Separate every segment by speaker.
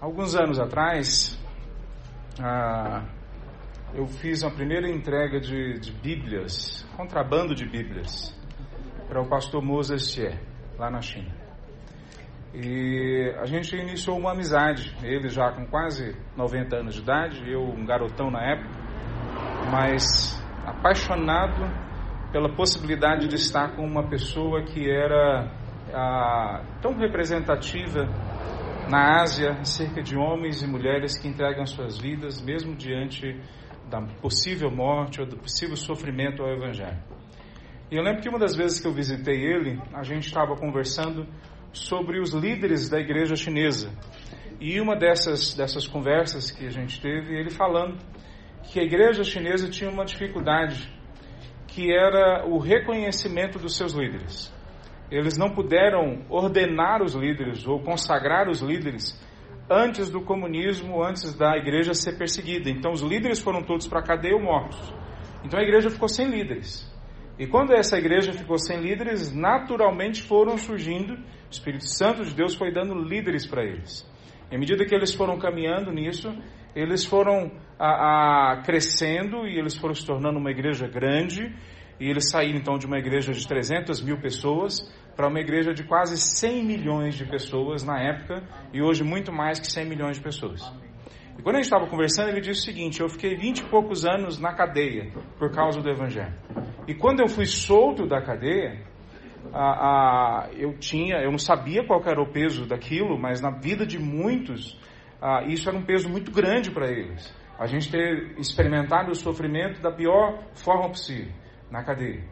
Speaker 1: Alguns anos atrás, ah, eu fiz uma primeira entrega de, de, Bíblias, contrabando de Bíblias, para o pastor Moses Xie, lá na China. E a gente iniciou uma amizade, ele já com quase 90 anos de idade, eu um garotão na época, mas apaixonado pela possibilidade de estar com uma pessoa que era ah, tão representativa na Ásia cerca de homens e mulheres que entregam suas vidas, mesmo diante da possível morte ou do possível sofrimento ao Evangelho. E eu lembro que uma das vezes que eu visitei ele, a gente estava conversando sobre os líderes da igreja chinesa. E uma dessas, dessas conversas que a gente teve, ele falando que a igreja chinesa tinha uma dificuldade, que era o reconhecimento dos seus líderes eles não puderam ordenar os líderes ou consagrar os líderes antes do comunismo, antes da igreja ser perseguida. Então os líderes foram todos para a cadeia ou mortos. Então a igreja ficou sem líderes. E quando essa igreja ficou sem líderes, naturalmente foram surgindo, o Espírito Santo de Deus foi dando líderes para eles. Em medida que eles foram caminhando nisso, eles foram a, a, crescendo e eles foram se tornando uma igreja grande e eles saíram então de uma igreja de 300 mil pessoas para uma igreja de quase 100 milhões de pessoas na época e hoje muito mais que 100 milhões de pessoas. E quando a gente estava conversando, ele disse o seguinte: eu fiquei 20 e poucos anos na cadeia por causa do evangelho. E quando eu fui solto da cadeia, eu tinha, eu não sabia qual era o peso daquilo, mas na vida de muitos, isso era um peso muito grande para eles. A gente ter experimentado o sofrimento da pior forma possível na cadeia.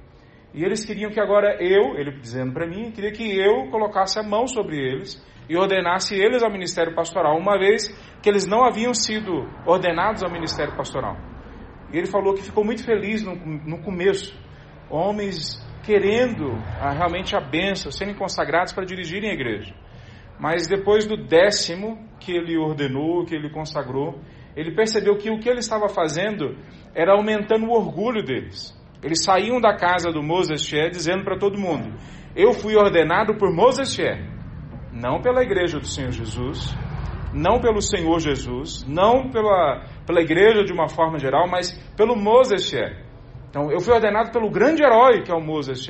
Speaker 1: E eles queriam que agora eu, ele dizendo para mim, queria que eu colocasse a mão sobre eles e ordenasse eles ao ministério pastoral, uma vez que eles não haviam sido ordenados ao ministério pastoral. E ele falou que ficou muito feliz no, no começo, homens querendo a, realmente a bênção, serem consagrados para dirigirem a igreja. Mas depois do décimo que ele ordenou, que ele consagrou, ele percebeu que o que ele estava fazendo era aumentando o orgulho deles. Eles saíam da casa do Moses dizendo para todo mundo: Eu fui ordenado por Moses não pela igreja do Senhor Jesus, não pelo Senhor Jesus, não pela, pela igreja de uma forma geral, mas pelo Moses. Então, eu fui ordenado pelo grande herói que é o Moses.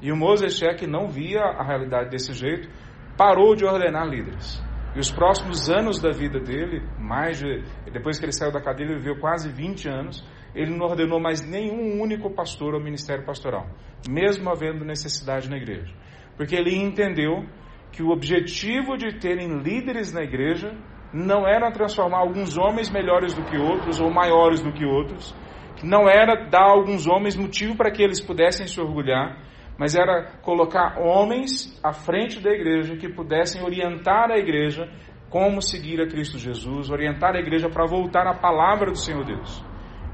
Speaker 1: E o Moses que não via a realidade desse jeito, parou de ordenar líderes. E os próximos anos da vida dele, mais de, depois que ele saiu da cadeia, ele viveu quase 20 anos, ele não ordenou mais nenhum único pastor ao ministério pastoral, mesmo havendo necessidade na igreja. Porque ele entendeu que o objetivo de terem líderes na igreja não era transformar alguns homens melhores do que outros ou maiores do que outros, não era dar a alguns homens motivo para que eles pudessem se orgulhar, mas era colocar homens à frente da igreja que pudessem orientar a igreja como seguir a Cristo Jesus, orientar a igreja para voltar à palavra do Senhor Deus.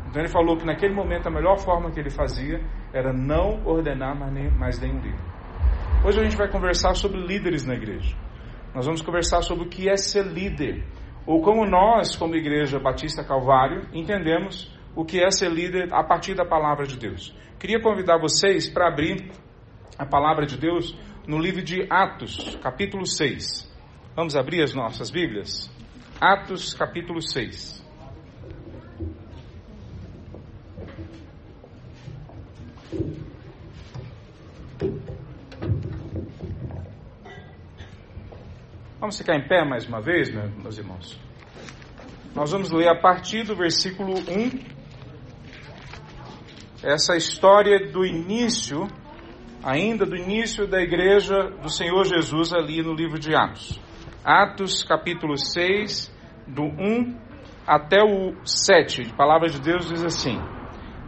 Speaker 1: Então ele falou que naquele momento a melhor forma que ele fazia era não ordenar mais, nem, mais nenhum líder. Hoje a gente vai conversar sobre líderes na igreja. Nós vamos conversar sobre o que é ser líder, ou como nós, como Igreja Batista Calvário, entendemos o que é ser líder a partir da palavra de Deus. Queria convidar vocês para abrir a palavra de Deus no livro de Atos, capítulo 6. Vamos abrir as nossas Bíblias? Atos, capítulo 6. Vamos ficar em pé mais uma vez, meus irmãos? Nós vamos ler a partir do versículo 1 essa história do início, ainda do início da igreja do Senhor Jesus ali no livro de Atos. Atos capítulo 6, do 1 até o 7, a palavra de Deus diz assim: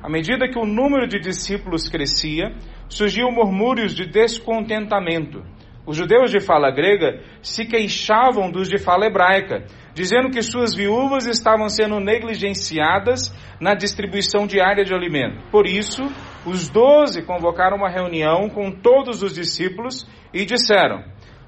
Speaker 1: À medida que o número de discípulos crescia, surgiam murmúrios de descontentamento os judeus de fala grega se queixavam dos de fala hebraica, dizendo que suas viúvas estavam sendo negligenciadas na distribuição diária de alimento. Por isso, os doze convocaram uma reunião com todos os discípulos e disseram: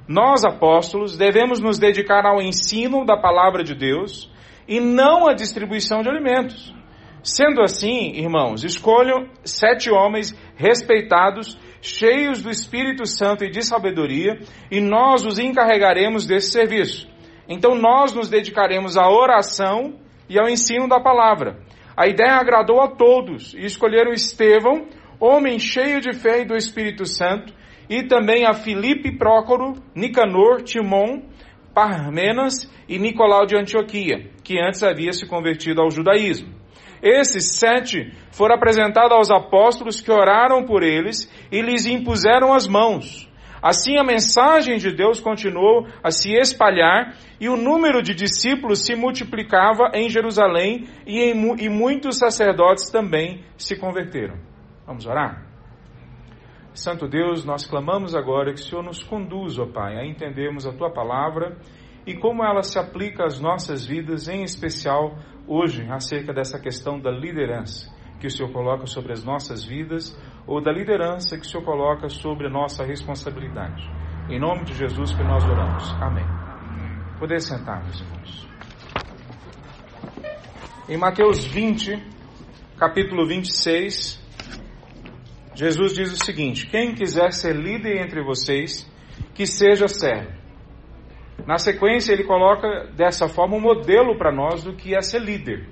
Speaker 1: Nós, apóstolos, devemos nos dedicar ao ensino da palavra de Deus e não à distribuição de alimentos. Sendo assim, irmãos, escolham sete homens respeitados cheios do Espírito Santo e de sabedoria, e nós os encarregaremos desse serviço. Então nós nos dedicaremos à oração e ao ensino da palavra. A ideia agradou a todos e escolheram Estevão, homem cheio de fé e do Espírito Santo, e também a Filipe Prócoro, Nicanor, Timon, Parmenas e Nicolau de Antioquia, que antes havia se convertido ao judaísmo. Esses sete foram apresentados aos apóstolos que oraram por eles e lhes impuseram as mãos. Assim a mensagem de Deus continuou a se espalhar e o número de discípulos se multiplicava em Jerusalém e, em, e muitos sacerdotes também se converteram. Vamos orar? Santo Deus, nós clamamos agora que o Senhor nos conduza, ó Pai, a entendermos a Tua palavra e como ela se aplica às nossas vidas, em especial hoje, acerca dessa questão da liderança que o Senhor coloca sobre as nossas vidas ou da liderança que o Senhor coloca sobre a nossa responsabilidade. Em nome de Jesus que nós oramos. Amém. Poder sentar, meus irmãos. Em Mateus 20, capítulo 26, Jesus diz o seguinte: Quem quiser ser líder entre vocês, que seja servo. Na sequência, ele coloca dessa forma um modelo para nós do que é ser líder.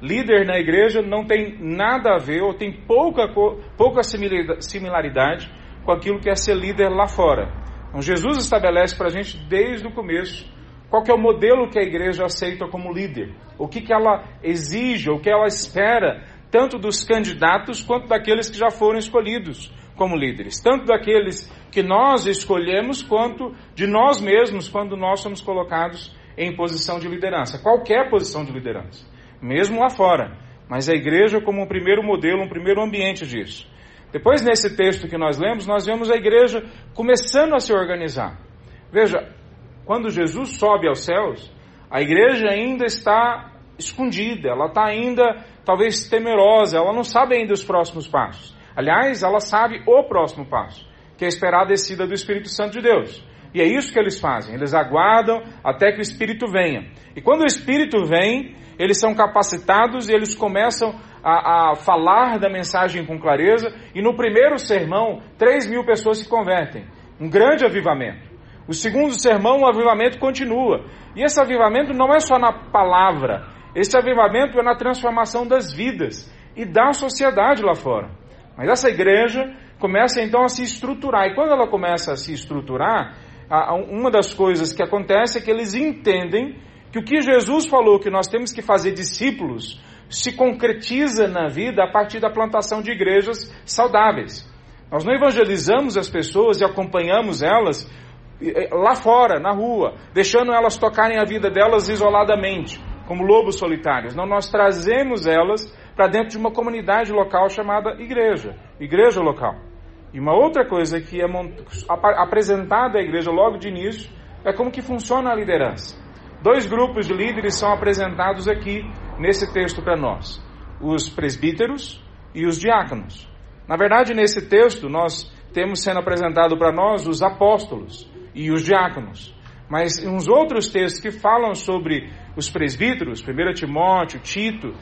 Speaker 1: Líder na igreja não tem nada a ver, ou tem pouca, pouca similaridade com aquilo que é ser líder lá fora. Então, Jesus estabelece para a gente desde o começo qual é o modelo que a igreja aceita como líder, o que, que ela exige, o que ela espera tanto dos candidatos quanto daqueles que já foram escolhidos como líderes, tanto daqueles que nós escolhemos quanto de nós mesmos quando nós somos colocados em posição de liderança, qualquer posição de liderança, mesmo lá fora, mas a igreja como um primeiro modelo, um primeiro ambiente disso. Depois, nesse texto que nós lemos, nós vemos a igreja começando a se organizar. Veja, quando Jesus sobe aos céus, a igreja ainda está escondida, ela está ainda talvez temerosa, ela não sabe ainda os próximos passos. Aliás, ela sabe o próximo passo, que é esperar a descida do Espírito Santo de Deus. E é isso que eles fazem, eles aguardam até que o Espírito venha. E quando o Espírito vem, eles são capacitados e eles começam a, a falar da mensagem com clareza. E no primeiro sermão, 3 mil pessoas se convertem. Um grande avivamento. O segundo sermão, o avivamento continua. E esse avivamento não é só na palavra, esse avivamento é na transformação das vidas e da sociedade lá fora. Mas essa igreja começa então a se estruturar. E quando ela começa a se estruturar, uma das coisas que acontece é que eles entendem que o que Jesus falou que nós temos que fazer discípulos se concretiza na vida a partir da plantação de igrejas saudáveis. Nós não evangelizamos as pessoas e acompanhamos elas lá fora, na rua, deixando elas tocarem a vida delas isoladamente como lobos solitários. Não, nós trazemos elas para dentro de uma comunidade local chamada igreja, igreja local. E uma outra coisa que é apresentada à igreja logo de início é como que funciona a liderança. Dois grupos de líderes são apresentados aqui nesse texto para nós: os presbíteros e os diáconos. Na verdade, nesse texto nós temos sendo apresentado para nós os apóstolos e os diáconos. Mas uns outros textos que falam sobre os presbíteros, 1 Timóteo, Tito,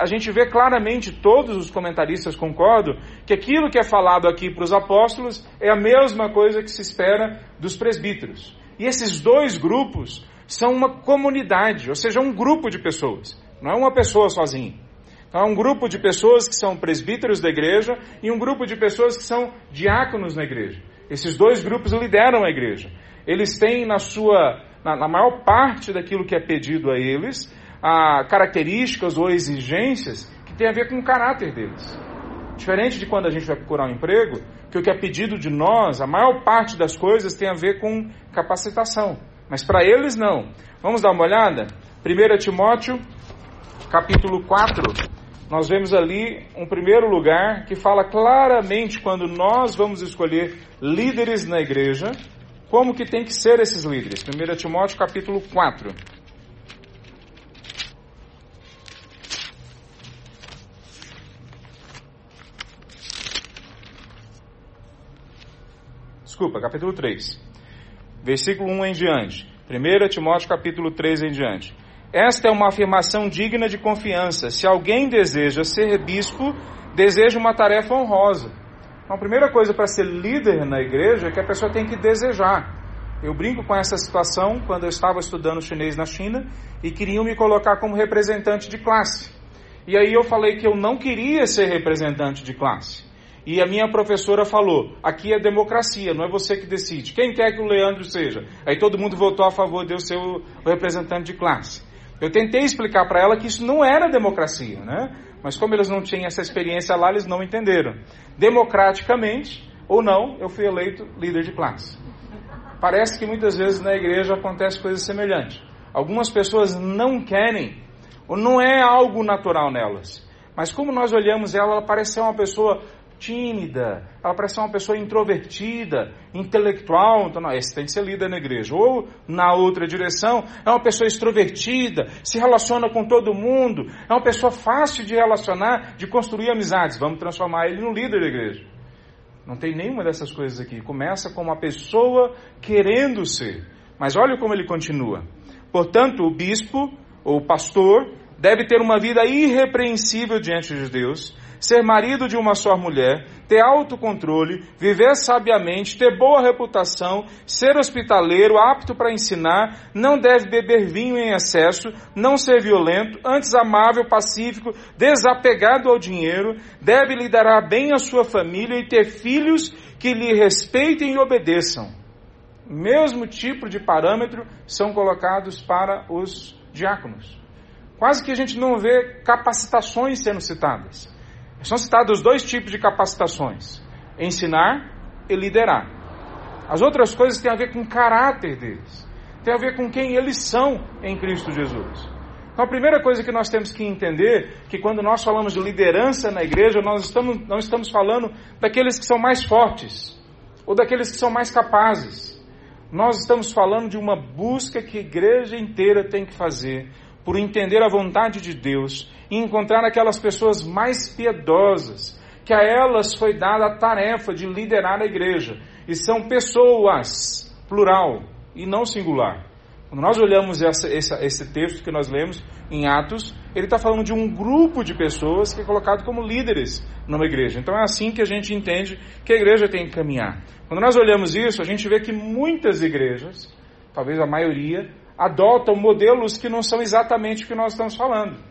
Speaker 1: a gente vê claramente, todos os comentaristas concordam, que aquilo que é falado aqui para os apóstolos é a mesma coisa que se espera dos presbíteros. E esses dois grupos são uma comunidade, ou seja, um grupo de pessoas, não é uma pessoa sozinha. Então, é um grupo de pessoas que são presbíteros da igreja e um grupo de pessoas que são diáconos na igreja. Esses dois grupos lideram a igreja eles têm na sua, na, na maior parte daquilo que é pedido a eles, a características ou exigências que tem a ver com o caráter deles. Diferente de quando a gente vai procurar um emprego, que o que é pedido de nós, a maior parte das coisas tem a ver com capacitação. Mas para eles não. Vamos dar uma olhada? 1 Timóteo, capítulo 4, nós vemos ali um primeiro lugar que fala claramente quando nós vamos escolher líderes na igreja, como que tem que ser esses líderes? 1 Timóteo capítulo 4. Desculpa, capítulo 3. Versículo 1 em diante. 1 Timóteo capítulo 3 em diante. Esta é uma afirmação digna de confiança. Se alguém deseja ser bispo, deseja uma tarefa honrosa então, a primeira coisa para ser líder na igreja é que a pessoa tem que desejar. Eu brinco com essa situação quando eu estava estudando chinês na China e queriam me colocar como representante de classe. E aí eu falei que eu não queria ser representante de classe. E a minha professora falou: aqui é democracia, não é você que decide. Quem quer que o Leandro seja? Aí todo mundo votou a favor de eu ser o representante de classe. Eu tentei explicar para ela que isso não era democracia, né? Mas como eles não tinham essa experiência lá, eles não entenderam. Democraticamente ou não, eu fui eleito líder de classe. Parece que muitas vezes na igreja acontece coisa semelhante. Algumas pessoas não querem, ou não é algo natural nelas. Mas como nós olhamos ela, ela parece ser uma pessoa tímida, ela parece ser uma pessoa introvertida, intelectual, então não, esse tem que ser líder na igreja. Ou na outra direção, é uma pessoa extrovertida, se relaciona com todo mundo, é uma pessoa fácil de relacionar, de construir amizades. Vamos transformar ele no líder da igreja. Não tem nenhuma dessas coisas aqui. Começa com uma pessoa querendo ser. Mas olha como ele continua. Portanto, o bispo ou pastor deve ter uma vida irrepreensível diante de Deus, ser marido de uma só mulher, ter autocontrole, viver sabiamente, ter boa reputação, ser hospitaleiro, apto para ensinar, não deve beber vinho em excesso, não ser violento, antes amável, pacífico, desapegado ao dinheiro, deve liderar bem a sua família e ter filhos que lhe respeitem e obedeçam. Mesmo tipo de parâmetro são colocados para os diáconos. Quase que a gente não vê capacitações sendo citadas. São citados dois tipos de capacitações: ensinar e liderar. As outras coisas têm a ver com o caráter deles, tem a ver com quem eles são em Cristo Jesus. Então, a primeira coisa que nós temos que entender que quando nós falamos de liderança na igreja, nós estamos, não estamos falando daqueles que são mais fortes ou daqueles que são mais capazes. Nós estamos falando de uma busca que a igreja inteira tem que fazer por entender a vontade de Deus e encontrar aquelas pessoas mais piedosas, que a elas foi dada a tarefa de liderar a igreja. E são pessoas, plural, e não singular. Quando nós olhamos essa, essa, esse texto que nós lemos em Atos, ele está falando de um grupo de pessoas que é colocado como líderes numa igreja. Então é assim que a gente entende que a igreja tem que caminhar. Quando nós olhamos isso, a gente vê que muitas igrejas, talvez a maioria, adotam modelos que não são exatamente o que nós estamos falando.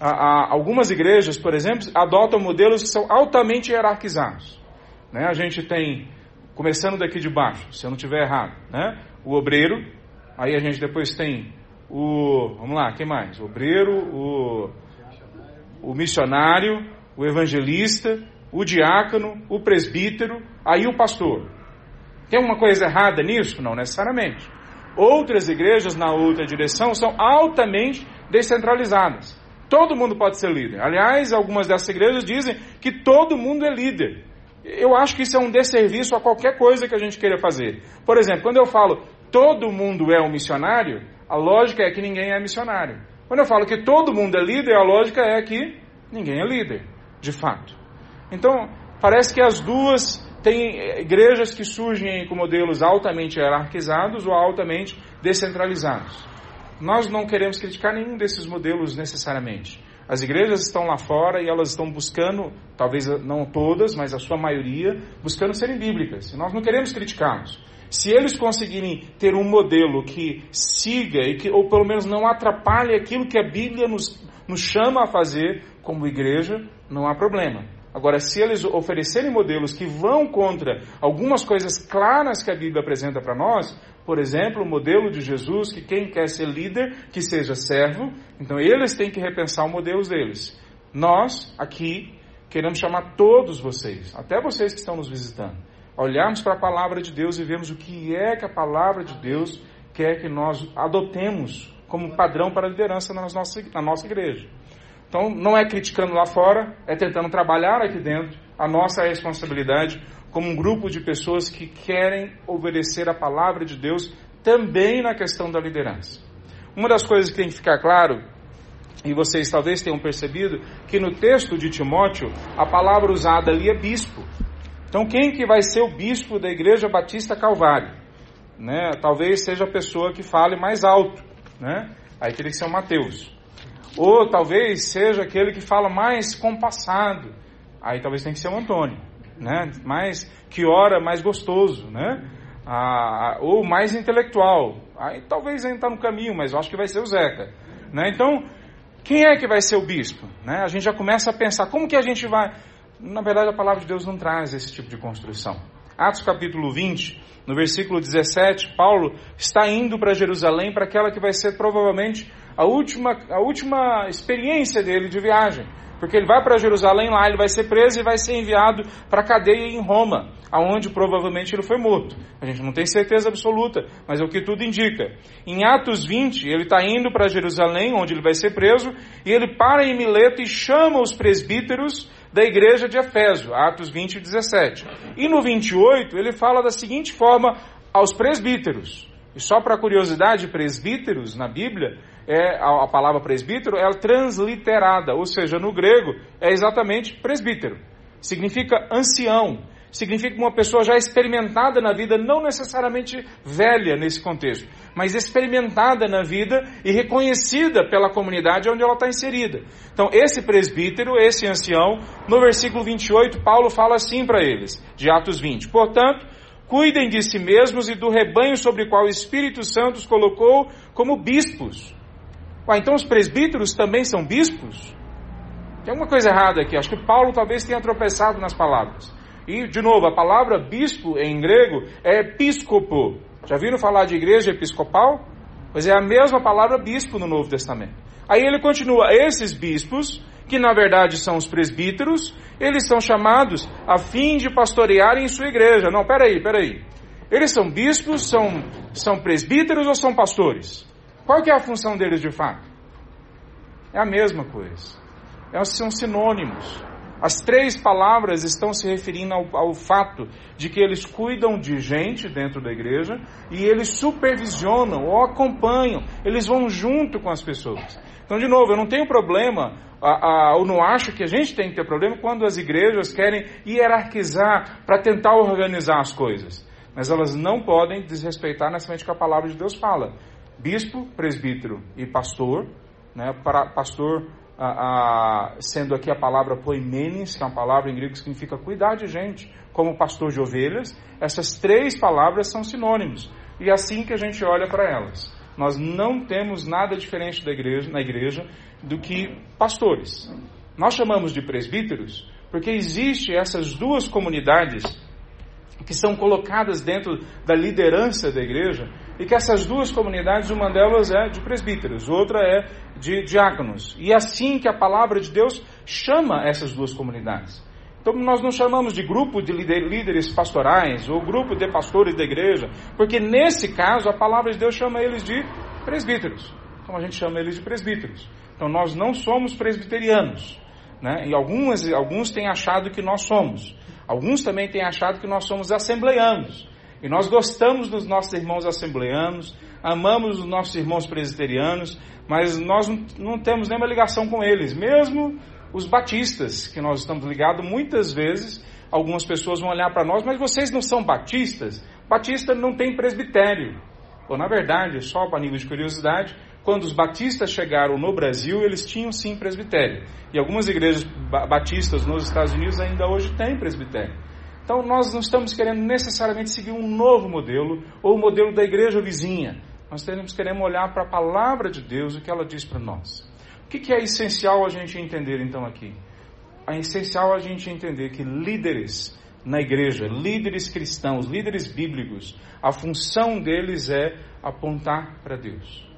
Speaker 1: Algumas igrejas, por exemplo, adotam modelos que são altamente hierarquizados. Né? A gente tem, começando daqui de baixo, se eu não estiver errado, né? o obreiro, aí a gente depois tem o, vamos lá, quem mais? O obreiro, o, o missionário, o evangelista, o diácono, o presbítero, aí o pastor. Tem alguma coisa errada nisso? Não necessariamente. Outras igrejas, na outra direção, são altamente descentralizadas. Todo mundo pode ser líder. Aliás, algumas dessas igrejas dizem que todo mundo é líder. Eu acho que isso é um desserviço a qualquer coisa que a gente queira fazer. Por exemplo, quando eu falo todo mundo é um missionário, a lógica é que ninguém é missionário. Quando eu falo que todo mundo é líder, a lógica é que ninguém é líder, de fato. Então, parece que as duas tem igrejas que surgem com modelos altamente hierarquizados ou altamente descentralizados. Nós não queremos criticar nenhum desses modelos necessariamente. As igrejas estão lá fora e elas estão buscando, talvez não todas, mas a sua maioria, buscando serem bíblicas. Nós não queremos criticá-los. Se eles conseguirem ter um modelo que siga e que, ou pelo menos não atrapalhe aquilo que a Bíblia nos, nos chama a fazer como igreja, não há problema. Agora, se eles oferecerem modelos que vão contra algumas coisas claras que a Bíblia apresenta para nós, por exemplo, o modelo de Jesus, que quem quer ser líder, que seja servo, então eles têm que repensar o modelo deles. Nós, aqui, queremos chamar todos vocês, até vocês que estão nos visitando, a olharmos para a palavra de Deus e vermos o que é que a palavra de Deus quer que nós adotemos como padrão para a liderança na nossa, na nossa igreja. Então, não é criticando lá fora, é tentando trabalhar aqui dentro a nossa responsabilidade como um grupo de pessoas que querem obedecer a palavra de Deus também na questão da liderança. Uma das coisas que tem que ficar claro, e vocês talvez tenham percebido, que no texto de Timóteo, a palavra usada ali é bispo. Então, quem que vai ser o bispo da Igreja Batista Calvário? Né? Talvez seja a pessoa que fale mais alto. Né? Aí teria que ser o Mateus. Ou talvez seja aquele que fala mais compassado. Aí talvez tenha que ser o Antônio, né? Mais que ora mais gostoso, né? ah, ou mais intelectual. Aí talvez ainda está no caminho, mas eu acho que vai ser o Zeca. Né? Então, quem é que vai ser o bispo? Né? A gente já começa a pensar como que a gente vai. Na verdade, a palavra de Deus não traz esse tipo de construção. Atos capítulo 20, no versículo 17, Paulo está indo para Jerusalém para aquela que vai ser provavelmente a última, a última experiência dele de viagem. Porque ele vai para Jerusalém, lá ele vai ser preso e vai ser enviado para a cadeia em Roma, aonde provavelmente ele foi morto. A gente não tem certeza absoluta, mas é o que tudo indica. Em Atos 20, ele está indo para Jerusalém, onde ele vai ser preso, e ele para em Mileto e chama os presbíteros da igreja de Efésio, Atos 20 17. E no 28, ele fala da seguinte forma aos presbíteros. E só para curiosidade, presbíteros na Bíblia é a, a palavra presbítero é transliterada, ou seja, no grego é exatamente presbítero. Significa ancião, significa uma pessoa já experimentada na vida, não necessariamente velha nesse contexto, mas experimentada na vida e reconhecida pela comunidade onde ela está inserida. Então, esse presbítero, esse ancião, no versículo 28, Paulo fala assim para eles, de Atos 20: Portanto, cuidem de si mesmos e do rebanho sobre o qual o Espírito Santo os colocou como bispos Ué, então os presbíteros também são bispos? Tem alguma coisa errada aqui. Acho que Paulo talvez tenha tropeçado nas palavras. E, de novo, a palavra bispo em grego é episcopo. Já viram falar de igreja episcopal? Pois é a mesma palavra bispo no Novo Testamento. Aí ele continua: esses bispos, que na verdade são os presbíteros, eles são chamados a fim de pastorearem sua igreja. Não, peraí, peraí. Eles são bispos, são, são presbíteros ou são pastores? Qual que é a função deles de fato? É a mesma coisa. É, são sinônimos. As três palavras estão se referindo ao, ao, fato de que eles cuidam de gente dentro da igreja e eles supervisionam ou acompanham, eles vão junto com as pessoas. Então, de novo, eu não tenho problema, a, a, não acho que a gente tem que ter problema quando as igrejas querem hierarquizar para tentar organizar as coisas. Mas elas não podem desrespeitar necessariamente o que a palavra de Deus fala bispo, presbítero e pastor, né? Para, pastor a, sendo aqui a palavra poimenes, que é uma palavra em grego que significa cuidar de gente, como pastor de ovelhas, essas três palavras são sinônimos. E é assim que a gente olha para elas. Nós não temos nada diferente da igreja, na igreja do que pastores. Nós chamamos de presbíteros porque existe essas duas comunidades que são colocadas dentro da liderança da igreja e que essas duas comunidades, uma delas é de presbíteros, outra é de diáconos. E é assim que a palavra de Deus chama essas duas comunidades. Então nós não chamamos de grupo de líderes pastorais ou grupo de pastores da igreja, porque nesse caso a palavra de Deus chama eles de presbíteros. Então a gente chama eles de presbíteros. Então nós não somos presbiterianos. Né? E algumas, alguns têm achado que nós somos. Alguns também têm achado que nós somos assembleianos. E nós gostamos dos nossos irmãos assembleanos, amamos os nossos irmãos presbiterianos, mas nós não temos nenhuma ligação com eles. Mesmo os batistas, que nós estamos ligados, muitas vezes algumas pessoas vão olhar para nós, mas vocês não são batistas? Batista não tem presbitério. Ou, na verdade, só para nível de curiosidade, quando os batistas chegaram no Brasil, eles tinham sim presbitério. E algumas igrejas batistas nos Estados Unidos ainda hoje têm presbitério. Então nós não estamos querendo necessariamente seguir um novo modelo ou o modelo da igreja vizinha. Nós temos, queremos olhar para a palavra de Deus, o que ela diz para nós. O que, que é essencial a gente entender então aqui? É essencial a gente entender que líderes na igreja, líderes cristãos, líderes bíblicos, a função deles é apontar para Deus.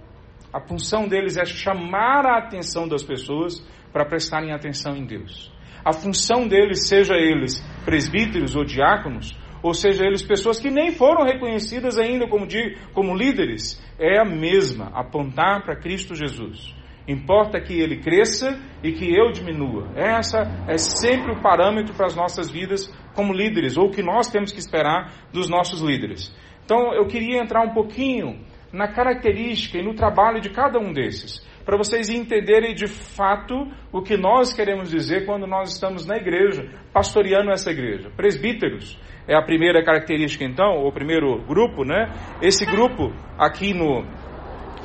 Speaker 1: A função deles é chamar a atenção das pessoas para prestarem atenção em Deus a função deles, seja eles presbíteros ou diáconos, ou seja eles pessoas que nem foram reconhecidas ainda como, como líderes, é a mesma, apontar para Cristo Jesus. Importa que ele cresça e que eu diminua. Essa é sempre o parâmetro para as nossas vidas como líderes, ou que nós temos que esperar dos nossos líderes. Então eu queria entrar um pouquinho na característica e no trabalho de cada um desses para vocês entenderem de fato o que nós queremos dizer quando nós estamos na igreja, pastoreando essa igreja. Presbíteros é a primeira característica, então, o primeiro grupo, né? Esse grupo aqui no,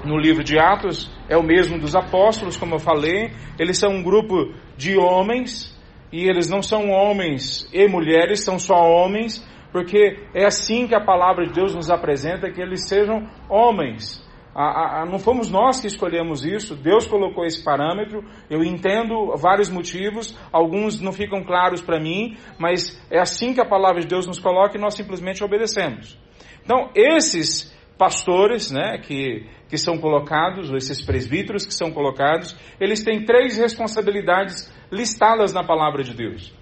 Speaker 1: no livro de Atos é o mesmo dos apóstolos, como eu falei. Eles são um grupo de homens, e eles não são homens e mulheres, são só homens, porque é assim que a palavra de Deus nos apresenta que eles sejam homens. A, a, não fomos nós que escolhemos isso, Deus colocou esse parâmetro. Eu entendo vários motivos, alguns não ficam claros para mim, mas é assim que a palavra de Deus nos coloca e nós simplesmente obedecemos. Então, esses pastores, né, que, que são colocados, ou esses presbíteros que são colocados, eles têm três responsabilidades listadas na palavra de Deus.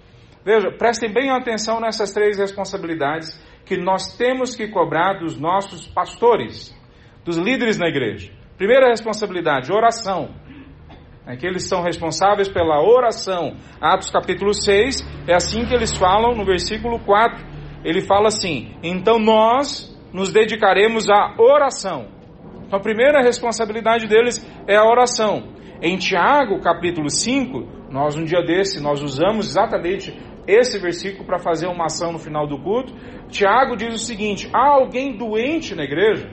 Speaker 1: Veja, prestem bem atenção nessas três responsabilidades que nós temos que cobrar dos nossos pastores, dos líderes na igreja. Primeira responsabilidade, oração. É que eles são responsáveis pela oração. Atos capítulo 6, é assim que eles falam no versículo 4. Ele fala assim: Então nós nos dedicaremos à oração. Então a primeira responsabilidade deles é a oração. Em Tiago, capítulo 5, nós um dia desse, nós usamos exatamente esse versículo para fazer uma ação no final do culto. Tiago diz o seguinte: há alguém doente na igreja,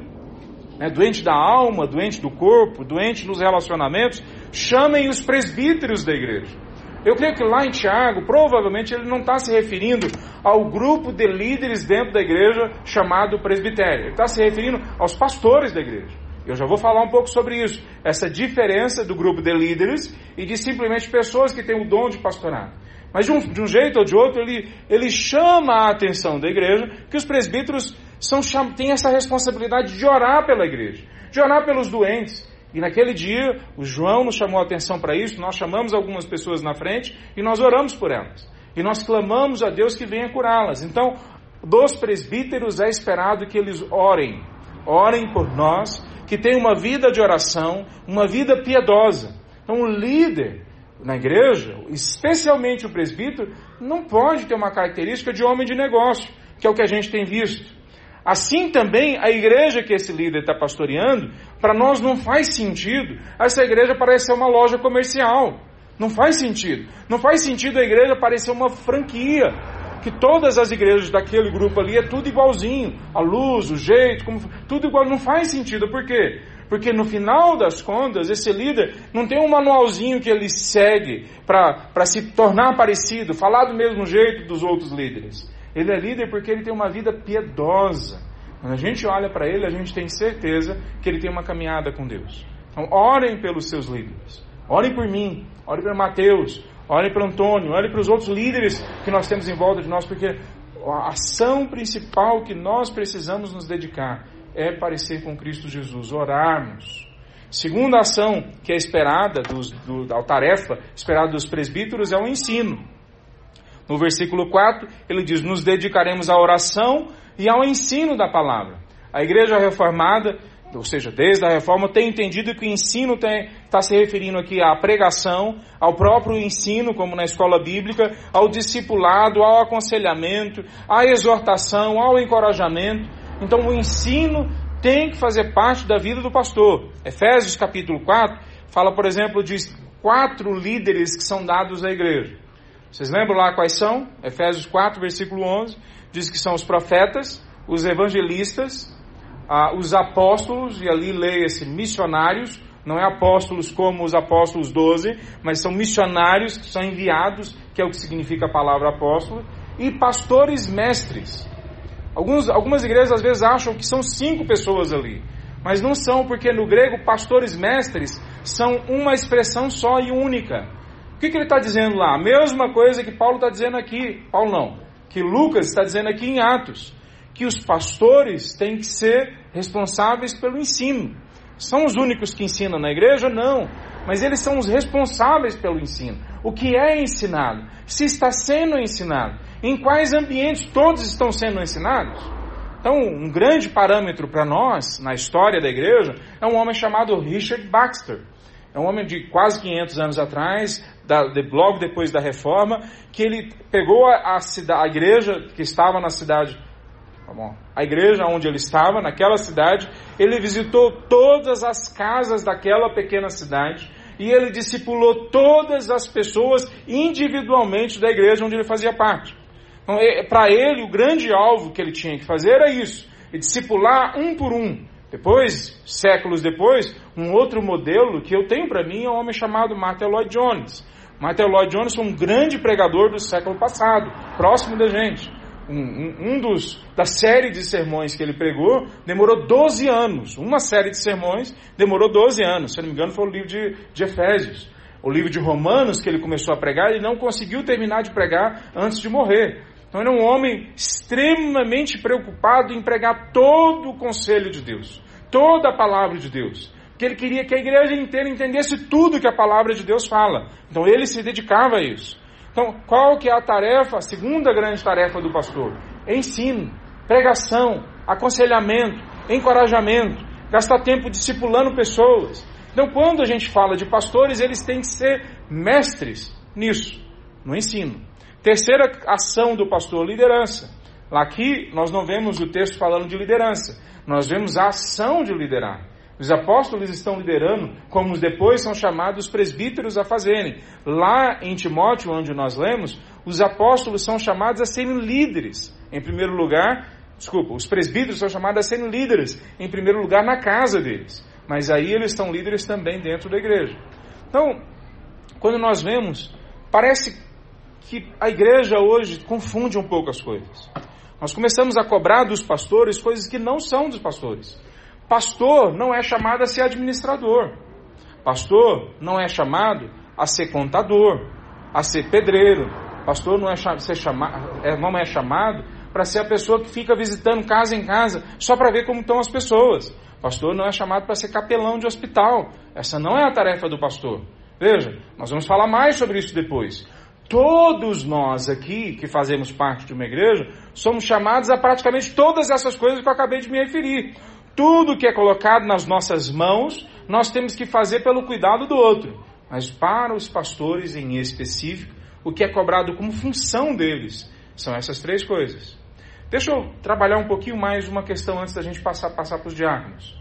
Speaker 1: né, doente da alma, doente do corpo, doente nos relacionamentos, chamem os presbíteros da igreja. Eu creio que lá em Tiago, provavelmente ele não está se referindo ao grupo de líderes dentro da igreja chamado presbitério. Ele está se referindo aos pastores da igreja. Eu já vou falar um pouco sobre isso. Essa diferença do grupo de líderes e de simplesmente pessoas que têm o dom de pastorar. Mas de um, de um jeito ou de outro, ele, ele chama a atenção da igreja que os presbíteros são, têm essa responsabilidade de orar pela igreja, de orar pelos doentes. E naquele dia, o João nos chamou a atenção para isso, nós chamamos algumas pessoas na frente e nós oramos por elas. E nós clamamos a Deus que venha curá-las. Então, dos presbíteros é esperado que eles orem. Orem por nós, que tenham uma vida de oração, uma vida piedosa. Então, o líder na igreja, especialmente o presbítero, não pode ter uma característica de homem de negócio, que é o que a gente tem visto. Assim também a igreja que esse líder está pastoreando, para nós não faz sentido essa igreja parecer uma loja comercial. Não faz sentido. Não faz sentido a igreja parecer uma franquia. Que todas as igrejas daquele grupo ali é tudo igualzinho. A luz, o jeito, como, tudo igual. Não faz sentido. Por quê? Porque no final das contas, esse líder não tem um manualzinho que ele segue para se tornar parecido, falar do mesmo jeito dos outros líderes. Ele é líder porque ele tem uma vida piedosa. Quando a gente olha para ele, a gente tem certeza que ele tem uma caminhada com Deus. Então, orem pelos seus líderes. Orem por mim, orem para Mateus, orem para Antônio, orem para os outros líderes que nós temos em volta de nós, porque a ação principal que nós precisamos nos dedicar é parecer com Cristo Jesus, orarmos. Segunda ação que é esperada, dos, do, a tarefa esperada dos presbíteros é o ensino. No versículo 4, ele diz: Nos dedicaremos à oração e ao ensino da palavra. A igreja reformada, ou seja, desde a reforma, tem entendido que o ensino está se referindo aqui à pregação, ao próprio ensino, como na escola bíblica, ao discipulado, ao aconselhamento, à exortação, ao encorajamento. Então, o ensino tem que fazer parte da vida do pastor. Efésios capítulo 4 fala, por exemplo, de quatro líderes que são dados à igreja. Vocês lembram lá quais são? Efésios 4, versículo 11, diz que são os profetas, os evangelistas, ah, os apóstolos, e ali leia-se missionários, não é apóstolos como os apóstolos 12, mas são missionários que são enviados, que é o que significa a palavra apóstolo, e pastores mestres. Alguns, algumas igrejas às vezes acham que são cinco pessoas ali, mas não são, porque no grego pastores mestres são uma expressão só e única que, que ele está dizendo lá? A mesma coisa que Paulo está dizendo aqui. Paulo não. Que Lucas está dizendo aqui em Atos. Que os pastores têm que ser responsáveis pelo ensino. São os únicos que ensinam na igreja? Não. Mas eles são os responsáveis pelo ensino. O que é ensinado? Se está sendo ensinado? Em quais ambientes todos estão sendo ensinados? Então, um grande parâmetro para nós, na história da igreja, é um homem chamado Richard Baxter. É um homem de quase 500 anos atrás, da, de, logo depois da reforma, que ele pegou a, a, a igreja que estava na cidade, tá a igreja onde ele estava, naquela cidade, ele visitou todas as casas daquela pequena cidade e ele discipulou todas as pessoas individualmente da igreja onde ele fazia parte. Então, para ele, o grande alvo que ele tinha que fazer era isso, discipular um por um. Depois, séculos depois, um outro modelo que eu tenho para mim é um homem chamado Martin Lloyd Jones. Martin Lloyd Jones foi um grande pregador do século passado, próximo da gente. um, um, um, dos da série de sermões que ele pregou demorou 12 anos. Uma série de sermões demorou 12 anos. Se eu não me engano, foi o livro de, de Efésios. O livro de Romanos que ele começou a pregar, ele não conseguiu terminar de pregar antes de morrer. Então ele é um homem extremamente preocupado em pregar todo o conselho de Deus, toda a palavra de Deus. Porque ele queria que a igreja inteira entendesse tudo que a palavra de Deus fala. Então ele se dedicava a isso. Então, qual que é a tarefa, a segunda grande tarefa do pastor? Ensino, pregação, aconselhamento, encorajamento, gastar tempo discipulando pessoas. Então, quando a gente fala de pastores, eles têm que ser mestres nisso, no ensino. Terceira ação do pastor, liderança. Aqui nós não vemos o texto falando de liderança, nós vemos a ação de liderar. Os apóstolos estão liderando, como depois são chamados presbíteros a fazerem. Lá em Timóteo, onde nós lemos, os apóstolos são chamados a serem líderes. Em primeiro lugar, desculpa, os presbíteros são chamados a serem líderes, em primeiro lugar, na casa deles. Mas aí eles estão líderes também dentro da igreja. Então, quando nós vemos, parece que a igreja hoje confunde um pouco as coisas. Nós começamos a cobrar dos pastores coisas que não são dos pastores. Pastor não é chamado a ser administrador. Pastor não é chamado a ser contador, a ser pedreiro. Pastor não é, é, não é chamado para ser a pessoa que fica visitando casa em casa só para ver como estão as pessoas. Pastor não é chamado para ser capelão de hospital. Essa não é a tarefa do pastor. Veja, nós vamos falar mais sobre isso depois. Todos nós aqui que fazemos parte de uma igreja somos chamados a praticamente todas essas coisas que eu acabei de me referir. Tudo que é colocado nas nossas mãos, nós temos que fazer pelo cuidado do outro. Mas para os pastores em específico, o que é cobrado como função deles são essas três coisas. Deixa eu trabalhar um pouquinho mais uma questão antes da gente passar, passar para os diáconos.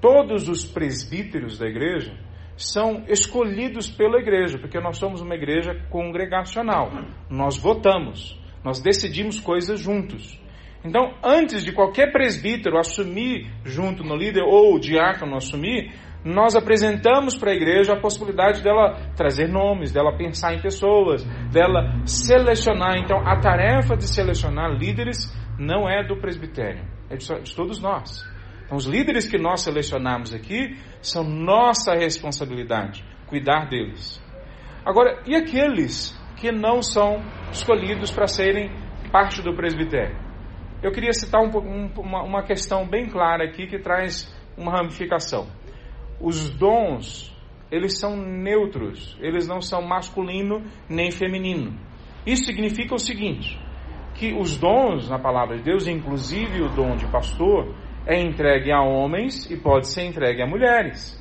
Speaker 1: Todos os presbíteros da igreja são escolhidos pela igreja, porque nós somos uma igreja congregacional. Nós votamos, nós decidimos coisas juntos. Então, antes de qualquer presbítero assumir junto no líder ou o diácono assumir, nós apresentamos para a igreja a possibilidade dela trazer nomes, dela pensar em pessoas, dela selecionar. Então, a tarefa de selecionar líderes não é do presbitério, é de, todos nós. Então, os líderes que nós selecionamos aqui são nossa responsabilidade, cuidar deles. Agora, e aqueles que não são escolhidos para serem parte do presbitério? Eu queria citar um, um, uma, uma questão bem clara aqui que traz uma ramificação. Os dons, eles são neutros, eles não são masculino nem feminino. Isso significa o seguinte: que os dons na palavra de Deus, inclusive o dom de pastor, é entregue a homens e pode ser entregue a mulheres.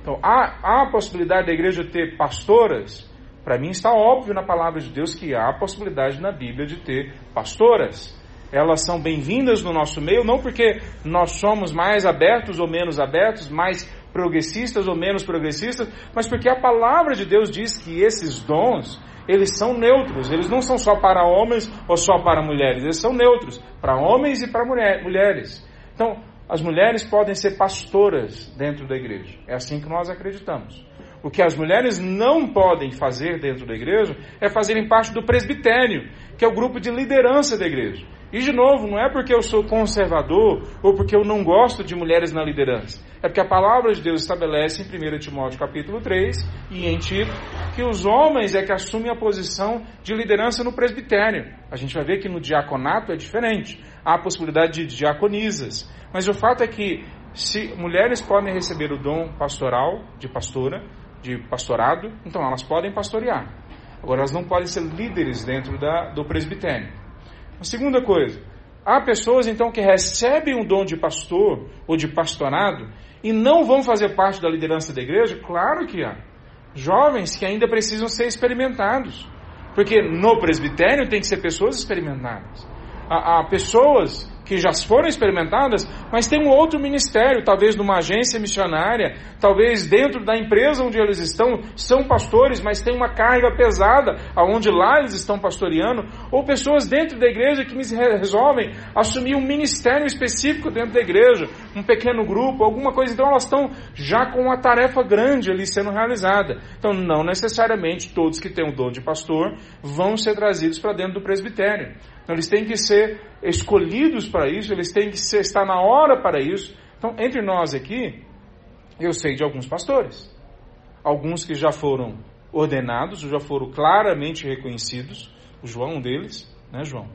Speaker 1: Então, há, há a possibilidade da igreja ter pastoras? Para mim está óbvio na palavra de Deus que há a possibilidade na Bíblia de ter pastoras elas são bem-vindas no nosso meio, não porque nós somos mais abertos ou menos abertos, mais progressistas ou menos progressistas, mas porque a palavra de Deus diz que esses dons, eles são neutros, eles não são só para homens ou só para mulheres, eles são neutros, para homens e para mulher, mulheres. Então, as mulheres podem ser pastoras dentro da igreja, é assim que nós acreditamos. O que as mulheres não podem fazer dentro da igreja é fazerem parte do presbitério, que é o grupo de liderança da igreja. E de novo, não é porque eu sou conservador ou porque eu não gosto de mulheres na liderança. É porque a palavra de Deus estabelece em 1 Timóteo capítulo 3 e em Tito que os homens é que assumem a posição de liderança no presbitério. A gente vai ver que no diaconato é diferente. Há a possibilidade de diaconisas. Mas o fato é que se mulheres podem receber o dom pastoral, de pastora, de pastorado, então elas podem pastorear. Agora, elas não podem ser líderes dentro da, do presbitério. A segunda coisa, há pessoas então que recebem um dom de pastor ou de pastorado e não vão fazer parte da liderança da igreja? Claro que há. Jovens que ainda precisam ser experimentados. Porque no presbitério tem que ser pessoas experimentadas. Há, há pessoas que já foram experimentadas, mas tem um outro ministério, talvez numa agência missionária, talvez dentro da empresa onde eles estão, são pastores, mas tem uma carga pesada aonde lá eles estão pastoreando, ou pessoas dentro da igreja que resolvem assumir um ministério específico dentro da igreja, um pequeno grupo, alguma coisa, então elas estão já com uma tarefa grande ali sendo realizada. Então, não necessariamente todos que têm o dom de pastor vão ser trazidos para dentro do presbitério. Então, eles têm que ser escolhidos para isso, eles têm que ser, estar na hora para isso. Então, entre nós aqui, eu sei de alguns pastores. Alguns que já foram ordenados, já foram claramente reconhecidos. O João, um deles, né, João?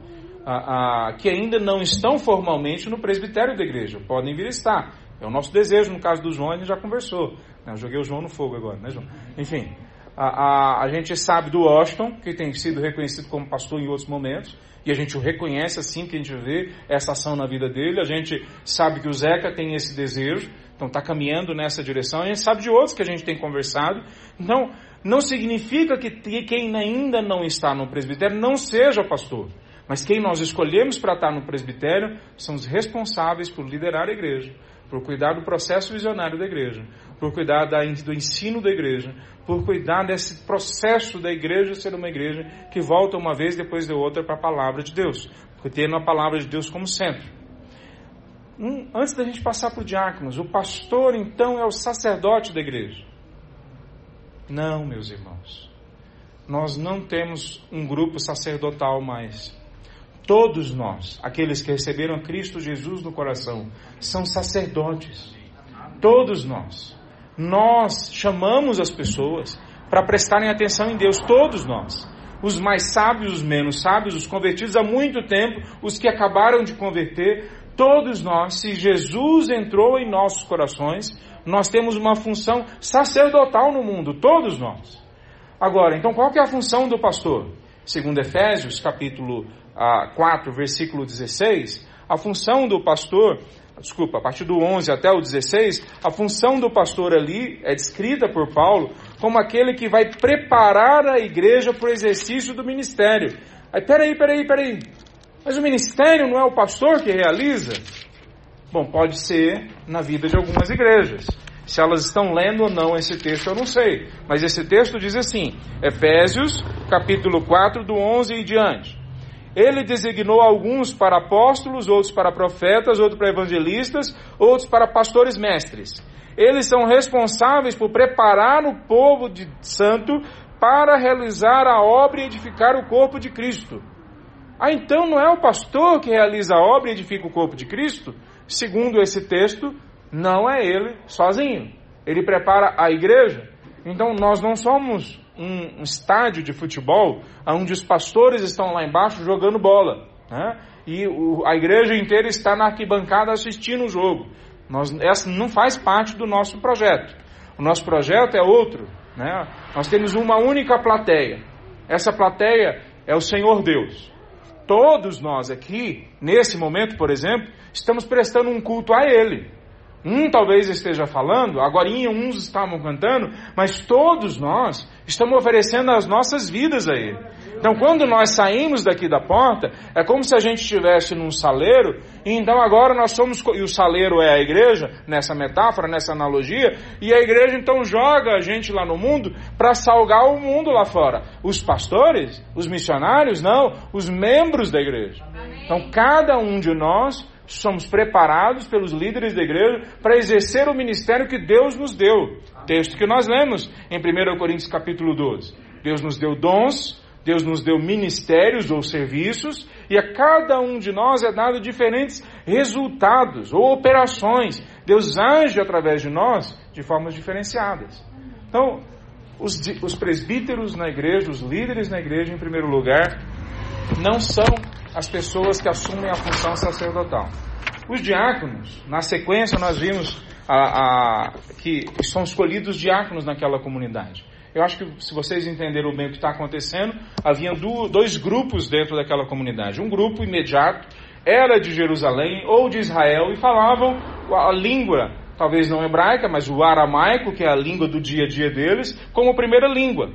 Speaker 1: Que ainda não estão formalmente no presbitério da igreja. Podem vir estar. É o nosso desejo, no caso do João, gente já conversou. Né? Eu joguei o João no fogo agora, né, João? Enfim, a, a, a gente sabe do Washington, que tem sido reconhecido como pastor em outros momentos, e a gente o reconhece assim que a gente vê essa ação na vida dele. A gente sabe que o Zeca tem esse desejo, então está caminhando nessa direção. A gente sabe de outros que a gente tem conversado. Então, não significa que quem ainda não está no presbitério não seja pastor. Mas quem nós escolhemos para estar no presbitério são os responsáveis por liderar a igreja, por cuidar do processo visionário da igreja, por cuidar da, do ensino da igreja, por cuidar desse processo da igreja ser uma igreja que volta uma vez depois de outra para a palavra de Deus, tendo a palavra de Deus como centro. Um, antes da gente passar para o diáconos, o pastor então é o sacerdote da igreja. Não, meus irmãos. Nós não temos um grupo sacerdotal mais. Todos nós, aqueles que receberam Cristo Jesus no coração, são sacerdotes. Todos nós. Nós chamamos as pessoas para prestarem atenção em Deus, todos nós. Os mais sábios, os menos sábios, os convertidos há muito tempo, os que acabaram de converter, todos nós, se Jesus entrou em nossos corações, nós temos uma função sacerdotal no mundo, todos nós. Agora, então qual que é a função do pastor? Segundo Efésios, capítulo 4, versículo 16, a função do pastor, desculpa, a partir do 11 até o 16, a função do pastor ali é descrita por Paulo como aquele que vai preparar a igreja para o exercício do ministério. Aí, peraí, peraí, peraí. Mas o ministério não é o pastor que realiza? Bom, pode ser na vida de algumas igrejas. Se elas estão lendo ou não esse texto, eu não sei. Mas esse texto diz assim: Efésios, capítulo 4, do 11 e diante. Ele designou alguns para apóstolos, outros para profetas, outros para evangelistas, outros para pastores mestres. Eles são responsáveis por preparar o povo de santo para realizar a obra e edificar o corpo de Cristo. Ah, então não é o pastor que realiza a obra e edifica o corpo de Cristo? Segundo esse texto, não é ele sozinho. Ele prepara a igreja. Então nós não somos um, estádio de futebol onde os pastores estão lá embaixo jogando bola. Né? E o, a igreja inteira está na arquibancada assistindo o jogo. Nós, essa não faz parte do nosso projeto. O nosso projeto é outro. Né? Nós temos uma única plateia. Essa plateia é o Senhor Deus. Todos nós aqui, nesse momento, por exemplo, estamos prestando um culto a Ele. Um talvez esteja falando, agora uns estavam cantando, mas todos nós estamos oferecendo as nossas vidas a Ele. Então, quando nós saímos daqui da porta, é como se a gente estivesse num saleiro, e então agora nós somos, e o saleiro é a igreja, nessa metáfora, nessa analogia, e a igreja então joga a gente lá no mundo para salgar o mundo lá fora. Os pastores, os missionários, não, os membros da igreja. Então, cada um de nós somos preparados pelos líderes da igreja para exercer o ministério que Deus nos deu. Texto que nós lemos em 1 Coríntios capítulo 12. Deus nos deu dons, Deus nos deu ministérios ou serviços, e a cada um de nós é dado diferentes resultados ou operações. Deus age através de nós de formas diferenciadas. Então, os, os presbíteros na igreja, os líderes na igreja, em primeiro lugar, não são as pessoas que assumem a função sacerdotal. Os diáconos, na sequência, nós vimos a, a, que são escolhidos diáconos naquela comunidade. Eu acho que, se vocês entenderam bem o que está acontecendo, havia dois grupos dentro daquela comunidade. Um grupo imediato era de Jerusalém ou de Israel e falavam a língua, talvez não hebraica, mas o aramaico, que é a língua do dia a dia deles, como primeira língua.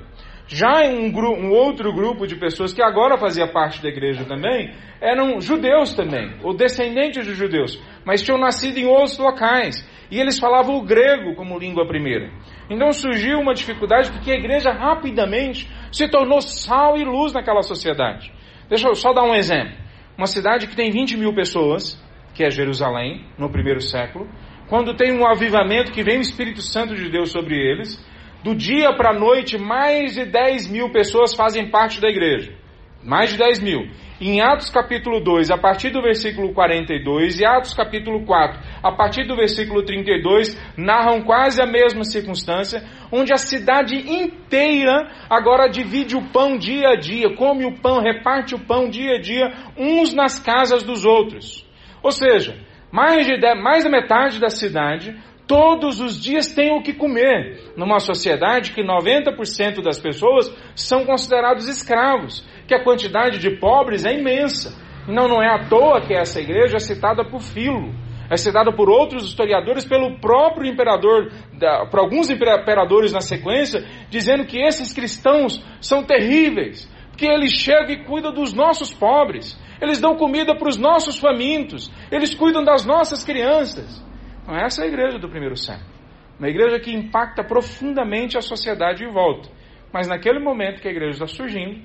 Speaker 1: Já um, um, outro grupo de pessoas que agora fazia parte da igreja também, eram judeus também, ou descendentes de judeus, mas tinham nascido em outros locais. E eles falavam o grego como língua primeira. Então surgiu uma dificuldade porque a igreja rapidamente se tornou sal e luz naquela sociedade. Deixa eu só dar um exemplo. Uma cidade que tem 20 mil pessoas, que é Jerusalém, no primeiro século, quando tem um avivamento que vem o Espírito Santo de Deus sobre eles, do dia para a noite, mais de 10 mil pessoas fazem parte da igreja. Mais de 10 mil. Em Atos capítulo 2, a partir do versículo 42, e Atos capítulo 4, a partir do versículo 32, narram quase a mesma circunstância, onde a cidade inteira agora divide o pão dia a dia, come o pão, reparte o pão dia a dia, uns nas casas dos outros. Ou seja, mais, de, mais da metade da cidade todos os dias tem o que comer, numa sociedade que 90% das pessoas são considerados escravos que a quantidade de pobres é imensa. Não, não é à toa que essa igreja é citada por Filo, é citada por outros historiadores, pelo próprio imperador, por alguns imperadores na sequência, dizendo que esses cristãos são terríveis, porque eles chegam e cuidam dos nossos pobres, eles dão comida para os nossos famintos, eles cuidam das nossas crianças. Então, essa é a igreja do primeiro século. Uma igreja que impacta profundamente a sociedade em volta. Mas naquele momento que a igreja está surgindo,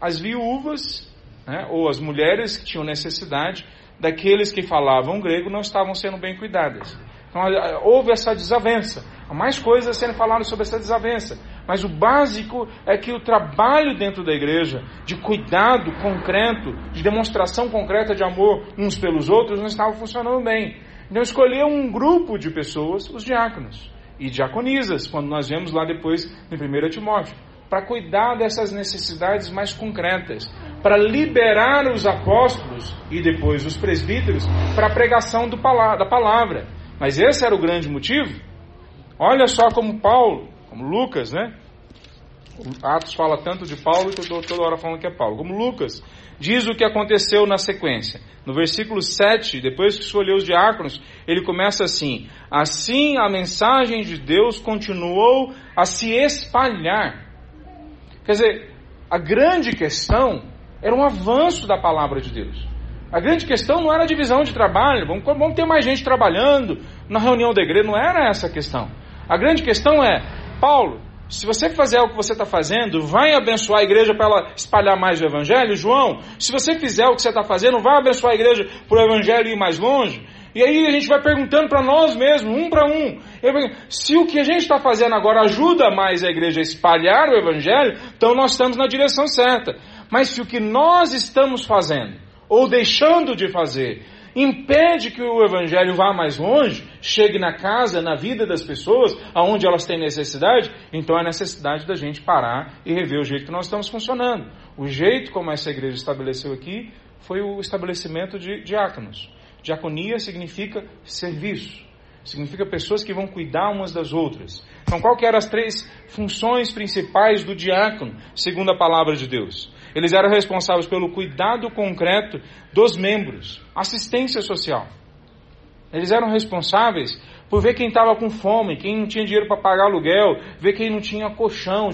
Speaker 1: as viúvas, né, ou as mulheres que tinham necessidade, daqueles que falavam grego não estavam sendo bem cuidadas. Então houve essa desavença. Há mais coisas sendo faladas sobre essa desavença. Mas o básico é que o trabalho dentro da igreja, de cuidado concreto, de demonstração concreta de amor uns pelos outros, não estava funcionando bem. Então escolheu um grupo de pessoas, os diáconos e diaconisas, quando nós vemos lá depois em 1 Timóteo para cuidar dessas necessidades mais concretas, para liberar os apóstolos e depois os presbíteros para a pregação da palavra. Mas esse era o grande motivo. Olha só como Paulo, como Lucas, né? Atos fala tanto de Paulo que eu estou toda hora falando que é Paulo. Como Lucas diz o que aconteceu na sequência. No versículo 7, depois que escolheu os diáconos, ele começa assim: Assim a mensagem de Deus continuou a se espalhar Quer dizer, a grande questão era um avanço da palavra de Deus. A grande questão não era a divisão de trabalho, vamos, vamos ter mais gente trabalhando na reunião da igreja, não era essa a questão. A grande questão é, Paulo, se você fizer o que você está fazendo, vai abençoar a igreja para ela espalhar mais o evangelho? João, se você fizer o que você está fazendo, vai abençoar a igreja para o evangelho ir mais longe? E aí a gente vai perguntando para nós mesmos, um para um. Se o que a gente está fazendo agora ajuda mais a igreja a espalhar o evangelho, então nós estamos na direção certa. Mas se o que nós estamos fazendo, ou deixando de fazer, impede que o evangelho vá mais longe, chegue na casa, na vida das pessoas, aonde elas têm necessidade, então é necessidade da gente parar e rever o jeito que nós estamos funcionando. O jeito como essa igreja estabeleceu aqui foi o estabelecimento de diáconos. Diaconia significa serviço, significa pessoas que vão cuidar umas das outras. Então, qual que eram as três funções principais do diácono, segundo a palavra de Deus? Eles eram responsáveis pelo cuidado concreto dos membros, assistência social. Eles eram responsáveis por ver quem estava com fome, quem não tinha dinheiro para pagar aluguel, ver quem não tinha colchão,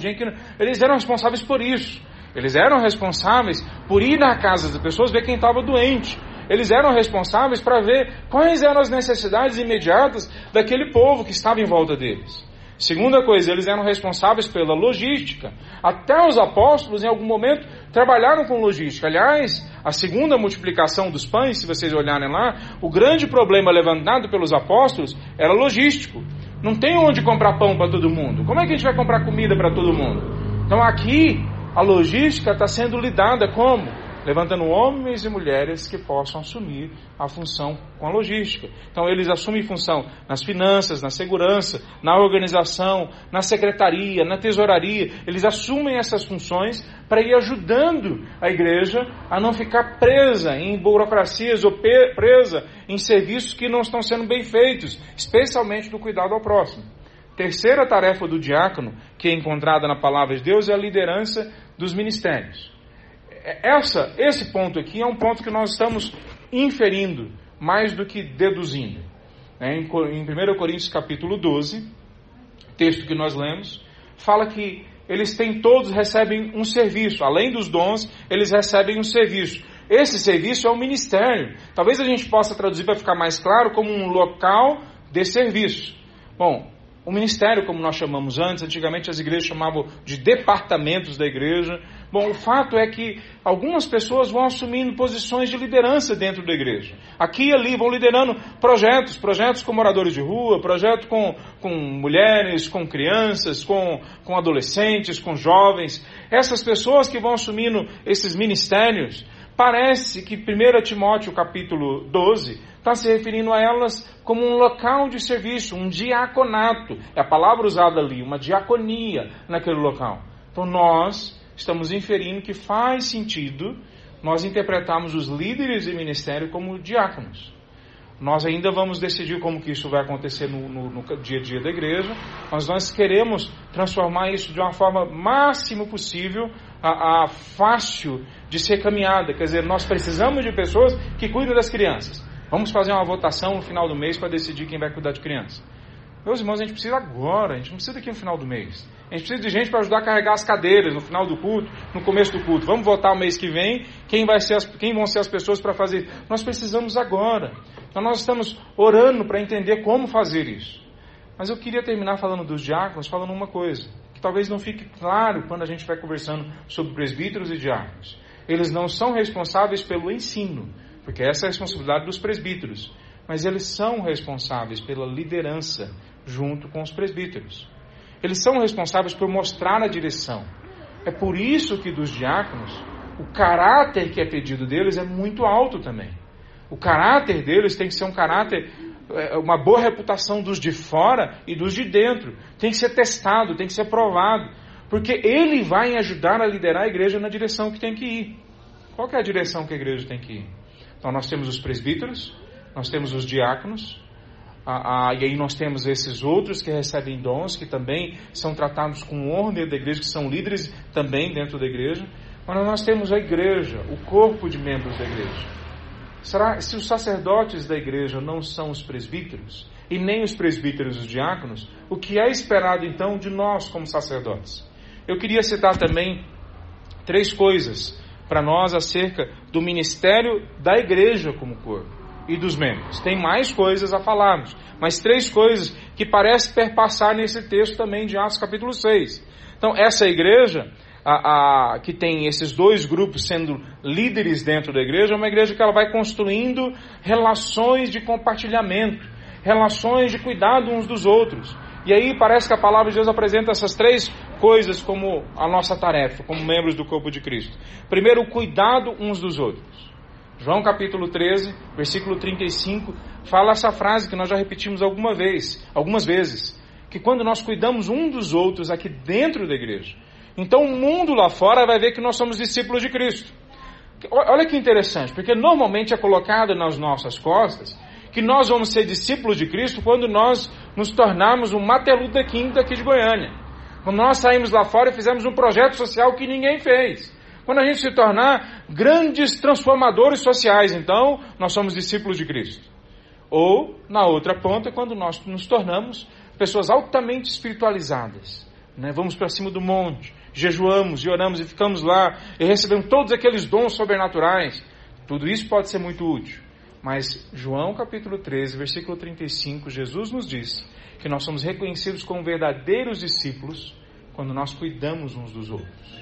Speaker 1: eles eram responsáveis por isso. Eles eram responsáveis por ir na casa das pessoas ver quem estava doente, eles eram responsáveis para ver quais eram as necessidades imediatas daquele povo que estava em volta deles. Segunda coisa, eles eram responsáveis pela logística. Até os apóstolos, em algum momento, trabalharam com logística. Aliás, a segunda multiplicação dos pães, se vocês olharem lá, o grande problema levantado pelos apóstolos era logístico. Não tem onde comprar pão para todo mundo. Como é que a gente vai comprar comida para todo mundo? Então aqui, a logística está sendo lidada como? Levantando homens e mulheres que possam assumir a função com a logística. Então, eles assumem função nas finanças, na segurança, na organização, na secretaria, na tesouraria. Eles assumem essas funções para ir ajudando a igreja a não ficar presa em burocracias ou presa em serviços que não estão sendo bem feitos, especialmente do cuidado ao próximo. Terceira tarefa do diácono, que é encontrada na palavra de Deus, é a liderança dos ministérios. É, essa, esse ponto aqui é um ponto que nós estamos inferindo mais do que deduzindo. É, em 1 Coríntios capítulo 12, texto que nós lemos, fala que eles têm todos recebem um serviço, além dos dons, eles recebem um serviço. Esse serviço é um ministério. Talvez a gente possa traduzir para ficar mais claro como um local de serviço. Bom, o ministério, como nós chamamos antes, antigamente as igrejas chamavam de departamentos da igreja. Bom, o fato é que algumas pessoas vão assumindo posições de liderança dentro da igreja. Aqui e ali vão liderando projetos, projetos com moradores de rua, projetos com, com mulheres, com crianças, com, com adolescentes, com jovens. Essas pessoas que vão assumindo esses ministérios, parece que 1 Timóteo capítulo 12 está se referindo a elas como um local de serviço, um diaconato. É a palavra usada ali, uma diaconia naquele local. Então nós estamos inferindo que faz sentido nós interpretarmos os líderes de ministério como diáconos. Nós ainda vamos decidir como que isso vai acontecer no, no, no, dia a dia da igreja, mas nós queremos transformar isso de uma forma máximo possível a, a fácil de ser caminhada. Quer dizer, nós precisamos de pessoas que cuidem das crianças. Vamos fazer uma votação no final do mês para decidir quem vai cuidar de criança. Meus irmãos, a gente precisa agora, a gente não precisa daqui no final do mês. A gente precisa de gente para ajudar a carregar as cadeiras no final do culto, no começo do culto. Vamos votar o mês que vem, quem, vai ser as, quem vão ser as pessoas para fazer. Nós precisamos agora. Então nós estamos orando para entender como fazer isso. Mas eu queria terminar falando dos diáconos, falando uma coisa, que talvez não fique claro quando a gente vai conversando sobre presbíteros e diáconos. Eles não são responsáveis pelo ensino, porque essa é a responsabilidade dos presbíteros, mas eles são responsáveis pela liderança junto com os presbíteros. Eles são responsáveis por mostrar a direção. É por isso que dos diáconos, o caráter que é pedido deles é muito alto também. O caráter deles tem que ser um caráter, é, uma boa reputação dos de fora e dos de dentro. Tem que ser testado, tem que ser provado. Porque ele vai ajudar a liderar a igreja na direção que tem que ir. Qual é a direção que a igreja tem que ir? Então nós temos os presbíteros, nós temos os diáconos, ah, ah, e aí nós temos esses outros que recebem dons, que também são tratados com honra dentro da igreja, que são líderes também dentro da igreja. Mas nós temos a igreja, o corpo de membros da igreja. Será se os sacerdotes da igreja não são os presbíteros, e nem os presbíteros os diáconos, o que é esperado então de nós como sacerdotes? Eu queria citar também três coisas para nós acerca do ministério da igreja como corpo e dos membros. Tem mais coisas a falarmos, mas três coisas que parecem perpassar nesse texto também de Atos capítulo 6. Então, essa igreja, a, a, que tem esses dois grupos sendo líderes dentro da igreja, é uma igreja que ela vai construindo relações de compartilhamento, relações de cuidado uns dos outros. E aí parece que a palavra de Deus apresenta essas três coisas como a nossa tarefa, como membros do corpo de Cristo. Primeiro, o cuidado uns dos outros. João capítulo 13, versículo 35, fala essa frase que nós já repetimos alguma vez, algumas vezes, que quando nós cuidamos um dos outros aqui dentro da igreja, então o mundo lá fora vai ver que nós somos discípulos de Cristo. Olha que interessante, porque normalmente é colocado nas nossas costas que nós vamos ser discípulos de Cristo quando nós nos tornarmos um Martin Luther King daqui de Goiânia. Quando nós saímos lá fora e fizemos um projeto social que ninguém fez. Quando a gente se tornar grandes transformadores sociais, então nós somos discípulos de Cristo. Ou, na outra ponta, quando nós nos tornamos pessoas altamente espiritualizadas. Né? Vamos para cima do monte, jejuamos e oramos e ficamos lá e recebemos todos aqueles dons sobrenaturais. Tudo isso pode ser muito útil. Mas João capítulo 13, versículo 35, Jesus nos diz que nós somos reconhecidos como verdadeiros discípulos quando nós cuidamos uns dos outros.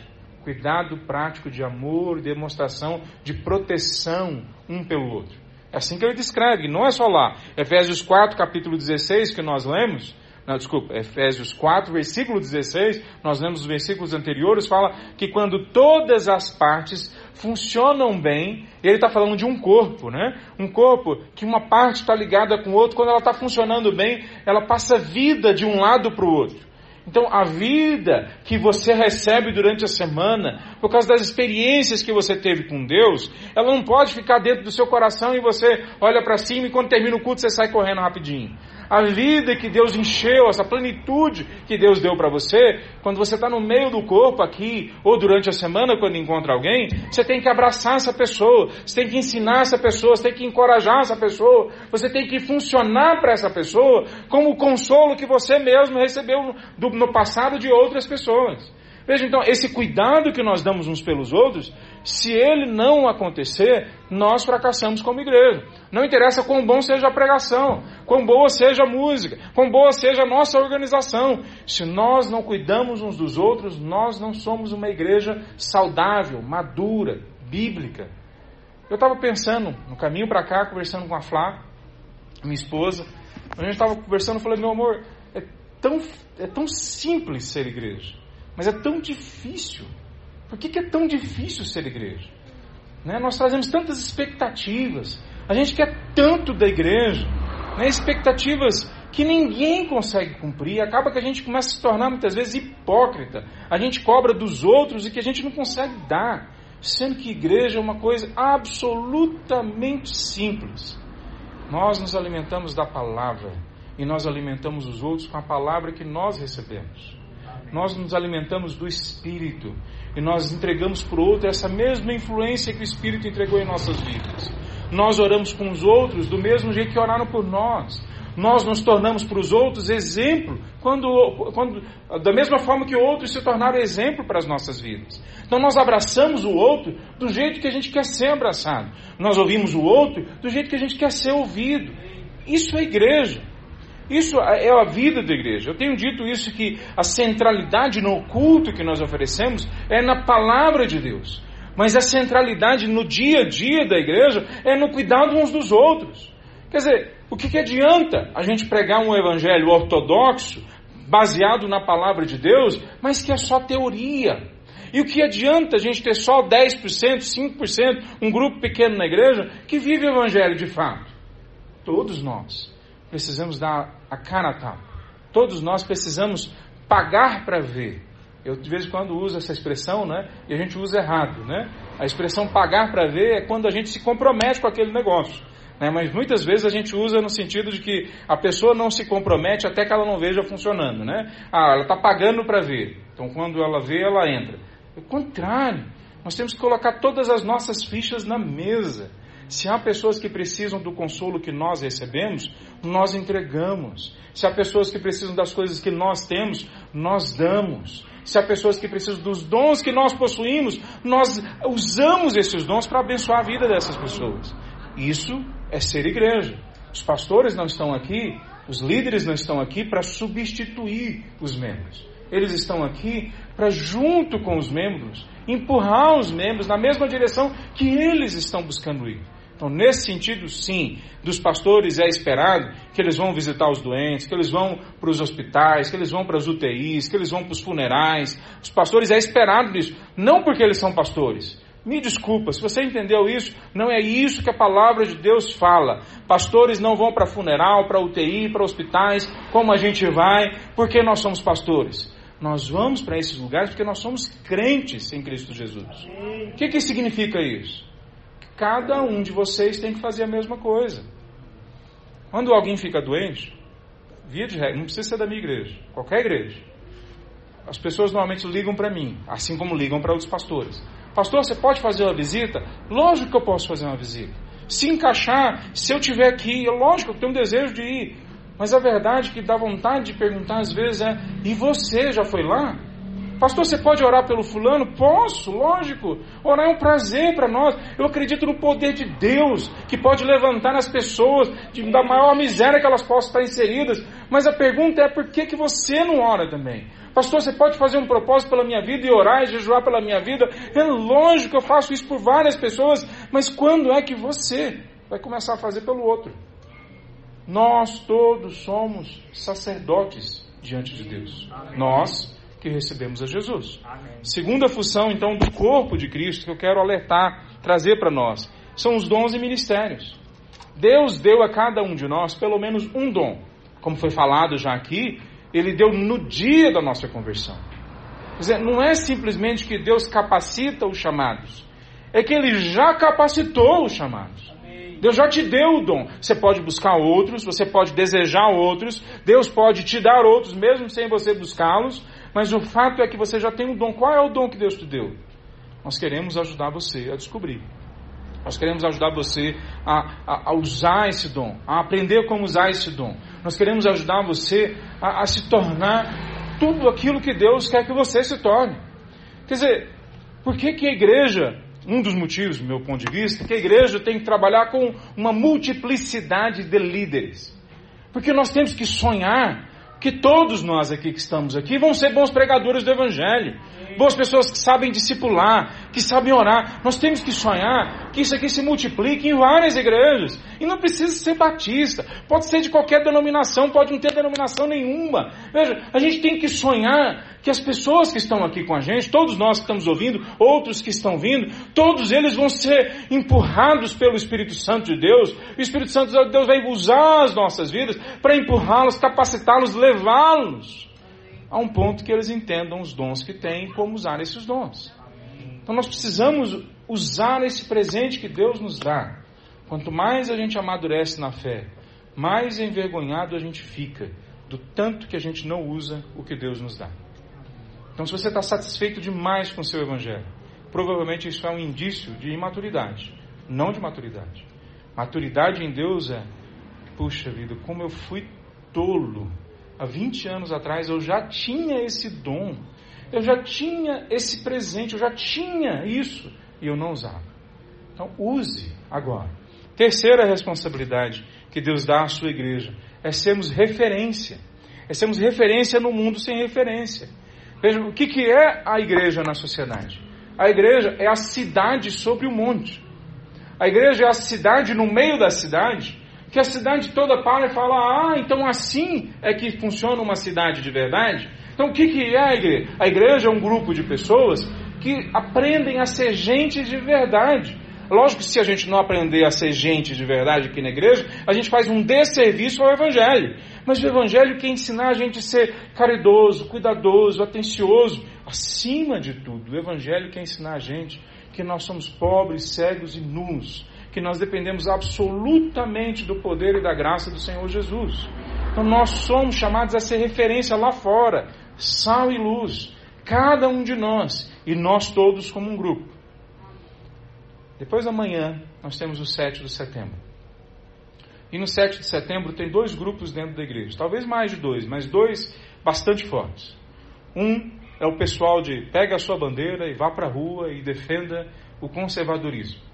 Speaker 1: Cuidado prático de amor, demonstração de proteção um pelo outro. É assim que ele descreve, não é só lá. Efésios 4, capítulo 16, que nós lemos, não, desculpa, Efésios 4, versículo 16, nós lemos os versículos anteriores, fala que quando todas as partes funcionam bem, ele está falando de um corpo, né? Um corpo que uma parte está ligada com o outro, quando ela está funcionando bem, ela passa vida de um lado para o outro. Então, a vida que você recebe durante a semana, por causa das experiências que você teve com Deus, ela não pode ficar dentro do seu coração e você olha para cima e quando termina o culto você sai correndo rapidinho a vida que Deus encheu, essa plenitude que Deus deu para você, quando você está no meio do corpo aqui, ou durante a semana, quando encontra alguém, você tem que abraçar essa pessoa, você tem que ensinar essa pessoa, você tem que encorajar essa pessoa, você tem que funcionar para essa pessoa como o consolo que você mesmo recebeu no, passado de outras pessoas. Veja então, esse cuidado que nós damos uns pelos outros, se ele não acontecer, nós fracassamos como igreja. Não interessa quão bom seja a pregação, quão boa seja a música, quão boa seja a nossa organização. Se nós não cuidamos uns dos outros, nós não somos uma igreja saudável, madura, bíblica. Eu estava pensando, no caminho para cá, conversando com a Flá, minha esposa, a gente estava conversando, eu falei, meu amor, é tão, é tão simples ser igreja. Mas é tão difícil. Por que, que é tão difícil ser igreja? Né? Nós trazemos tantas expectativas. A gente quer tanto da igreja. Né? Expectativas que ninguém consegue cumprir. Acaba que a gente começa a se tornar muitas vezes hipócrita. A gente cobra dos outros e que a gente não consegue dar. Sendo que igreja é uma coisa absolutamente simples. Nós nos alimentamos da palavra e nós alimentamos os outros com a palavra que nós recebemos nós nos alimentamos do Espírito e nós entregamos para o outro essa mesma influência que o Espírito entregou em nossas vidas. Nós oramos com os outros do mesmo jeito que oraram por nós. Nós nos tornamos para os outros exemplo, quando, quando, da mesma forma que outros se tornaram exemplo para as nossas vidas. Então nós abraçamos o outro do jeito que a gente quer ser abraçado. Nós ouvimos o outro do jeito que a gente quer ser ouvido. Isso é igreja. Isso é a vida da igreja. Eu tenho dito isso que a centralidade no culto que nós oferecemos é na palavra de Deus. Mas a centralidade no dia a dia da igreja é no cuidado uns dos outros. Quer dizer, o que, que adianta a gente pregar um evangelho ortodoxo, baseado na palavra de Deus, mas que é só teoria? E o que adianta a gente ter só 10%, 5%, um grupo pequeno na igreja que vive o evangelho de fato? Todos nós precisamos dar a cara a. Todos nós precisamos pagar para ver. Eu de vez em quando uso essa expressão, né? E a gente usa errado, né? A expressão pagar para ver é quando a gente se compromete com aquele negócio. Né? Mas muitas vezes a gente usa no sentido de que a pessoa não se compromete até que ela não veja funcionando, né? Ah, ela está pagando para ver. Então quando ela vê, ela entra. É o contrário. Nós temos que colocar todas as nossas fichas na mesa. Se há pessoas que precisam do consolo que nós recebemos, nós entregamos. Se há pessoas que precisam das coisas que nós temos, nós damos. Se há pessoas que precisam dos dons que nós possuímos, nós usamos esses dons para abençoar a vida dessas pessoas. Isso é ser igreja. Os pastores não estão aqui, os líderes não estão aqui para substituir os membros. Eles estão aqui para, junto com os membros, empurrar os membros na mesma direção que eles estão buscando ir. Então, nesse sentido, sim, dos pastores é esperado que eles vão visitar os doentes, que eles vão para os hospitais, que eles vão para as UTIs, que eles vão para os funerais. Os pastores é esperado isso, não porque eles são pastores. Me desculpa, se você entendeu isso, não é isso que a palavra de Deus fala. Pastores não vão para funeral, para UTI, para hospitais, como a gente vai, porque nós somos pastores. Nós vamos para esses lugares porque nós somos crentes em Cristo Jesus. O que, que significa isso? Cada um de vocês tem que fazer a mesma coisa. Quando alguém fica doente, via de regra, não precisa ser da minha igreja, qualquer igreja. As pessoas normalmente ligam para mim, assim como ligam para outros pastores. Pastor, você pode fazer uma visita? Lógico que eu posso fazer uma visita. Se encaixar, se eu tiver aqui, é lógico que eu tenho um desejo de ir. Mas a verdade que dá vontade de perguntar às vezes é: e você já foi lá? Pastor, você pode orar pelo fulano? Posso, lógico. Orar é um prazer para nós. Eu acredito no poder de Deus, que pode levantar as pessoas de, da maior miséria que elas possam estar inseridas. Mas a pergunta é: por que, que você não ora também? Pastor, você pode fazer um propósito pela minha vida e orar e jejuar pela minha vida? É lógico que eu faço isso por várias pessoas, mas quando é que você vai começar a fazer pelo outro? Nós todos somos sacerdotes diante de Deus. Nós que recebemos a Jesus. Amém. Segunda função, então, do corpo de Cristo que eu quero alertar, trazer para nós, são os dons e ministérios. Deus deu a cada um de nós pelo menos um dom. Como foi falado já aqui, ele deu no dia da nossa conversão. Quer dizer, não é simplesmente que Deus capacita os chamados, é que ele já capacitou os chamados. Deus já te deu o dom. Você pode buscar outros, você pode desejar outros, Deus pode te dar outros, mesmo sem você buscá-los, mas o fato é que você já tem um dom. Qual é o dom que Deus te deu? Nós queremos ajudar você a descobrir. Nós queremos ajudar você a, a, a, usar esse dom, a aprender como usar esse dom. Nós queremos ajudar você a, a se tornar tudo aquilo que Deus quer que você se torne. Quer dizer, por que, que a igreja, um dos motivos, do meu ponto de vista, que a igreja tem que trabalhar com uma multiplicidade de líderes? Porque nós temos que sonhar que todos nós aqui que estamos aqui vão ser bons pregadores do Evangelho, boas pessoas que sabem discipular, que sabem orar. Nós temos que sonhar que isso aqui se multiplique em várias igrejas. E não precisa ser batista, pode ser de qualquer denominação, pode não ter denominação nenhuma. Veja, a gente tem que sonhar que as pessoas que estão aqui com a gente, todos nós que estamos ouvindo, outros que estão vindo, todos eles vão ser empurrados pelo Espírito Santo de Deus. O Espírito Santo de Deus vai usar as nossas vidas para empurrá-los, capacitá-los, levá-los a um ponto que eles entendam os dons que têm e como usar esses dons. Então nós precisamos usar esse presente que Deus nos dá. Quanto mais a gente amadurece na fé, mais envergonhado a gente fica do tanto que a gente não usa o que Deus nos dá. Então, se você está satisfeito demais com o seu evangelho, provavelmente isso é um indício de imaturidade, não de maturidade. Maturidade em Deus é, puxa vida, como eu fui tolo. Há 20 anos atrás eu já tinha esse dom, eu já tinha esse presente, eu já tinha isso e eu não usava. Então, use agora. Terceira responsabilidade que Deus dá à sua igreja é sermos referência. É sermos referência no mundo sem referência. Veja, o que, que é a igreja na sociedade? A igreja é a cidade sobre o monte. A igreja é a cidade no meio da cidade, que a cidade toda para e fala: ah, então assim é que funciona uma cidade de verdade? Então o que, que é a igreja? A igreja é um grupo de pessoas que aprendem a ser gente de verdade. Lógico que se a gente não aprender a ser gente de verdade aqui na igreja, a gente faz um desserviço ao Evangelho. Mas o Evangelho quer ensinar a gente a ser caridoso, cuidadoso, atencioso. Acima de tudo, o Evangelho quer ensinar a gente que nós somos pobres, cegos e nus. Que nós dependemos absolutamente do poder e da graça do Senhor Jesus. Então nós somos chamados a ser referência lá fora, sal e luz. Cada um de nós e nós todos como um grupo. Depois da manhã, nós temos o 7 de setembro. E no 7 de setembro tem dois grupos dentro da igreja, talvez mais de dois, mas dois bastante fortes. Um é o pessoal de pega a sua bandeira e vá para a rua e defenda o conservadorismo.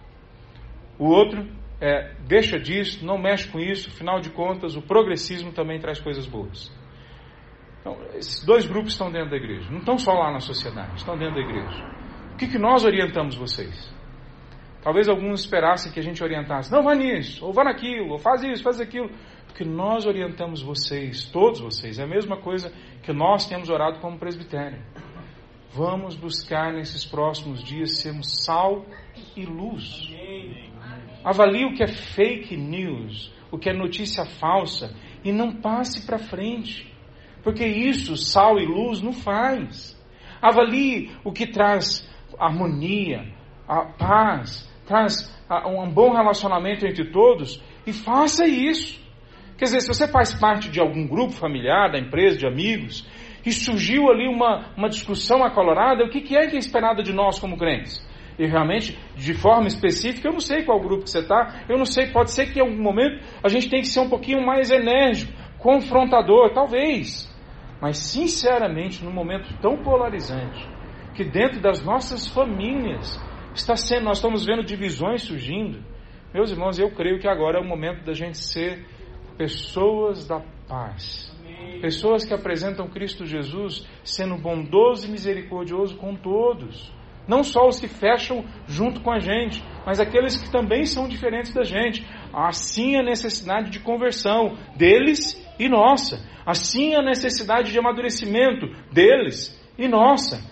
Speaker 1: O outro é deixa disso, não mexe com isso, afinal de contas o progressismo também traz coisas boas. Então, esses dois grupos estão dentro da igreja, não estão só lá na sociedade, estão dentro da igreja. O que, que nós orientamos vocês? Talvez alguns esperassem que a gente orientasse, não vá nisso, ou vá naquilo, ou faz isso, faz aquilo. Porque nós orientamos vocês, todos vocês, é a mesma coisa que nós temos orado como presbitério. Vamos buscar nesses próximos dias sermos sal e luz. Avalie o que é fake news, o que é notícia falsa, e não passe para frente. Porque isso, sal e luz, não faz. Avalie o que traz harmonia, a paz, traz um bom relacionamento entre todos e faça isso. Quer dizer, se você faz parte de algum grupo familiar, da empresa, de amigos, e surgiu ali uma, uma discussão acolorada, o que, que é que é esperado de nós como crentes? E realmente, de forma específica, eu não sei qual grupo que você está, eu não sei, pode ser que em algum momento a gente tenha que ser um pouquinho mais enérgico, confrontador, talvez. Mas, sinceramente, num momento tão polarizante, que dentro das nossas famílias está sendo, nós estamos vendo divisões surgindo. Meus irmãos, eu creio que agora é o momento da gente ser pessoas da paz. Pessoas que apresentam Cristo Jesus sendo bondoso e misericordioso com todos. Não só os que fecham junto com a gente, mas aqueles que também são diferentes da gente. Assim a necessidade de conversão deles e nossa. Assim a necessidade de amadurecimento deles e nossa.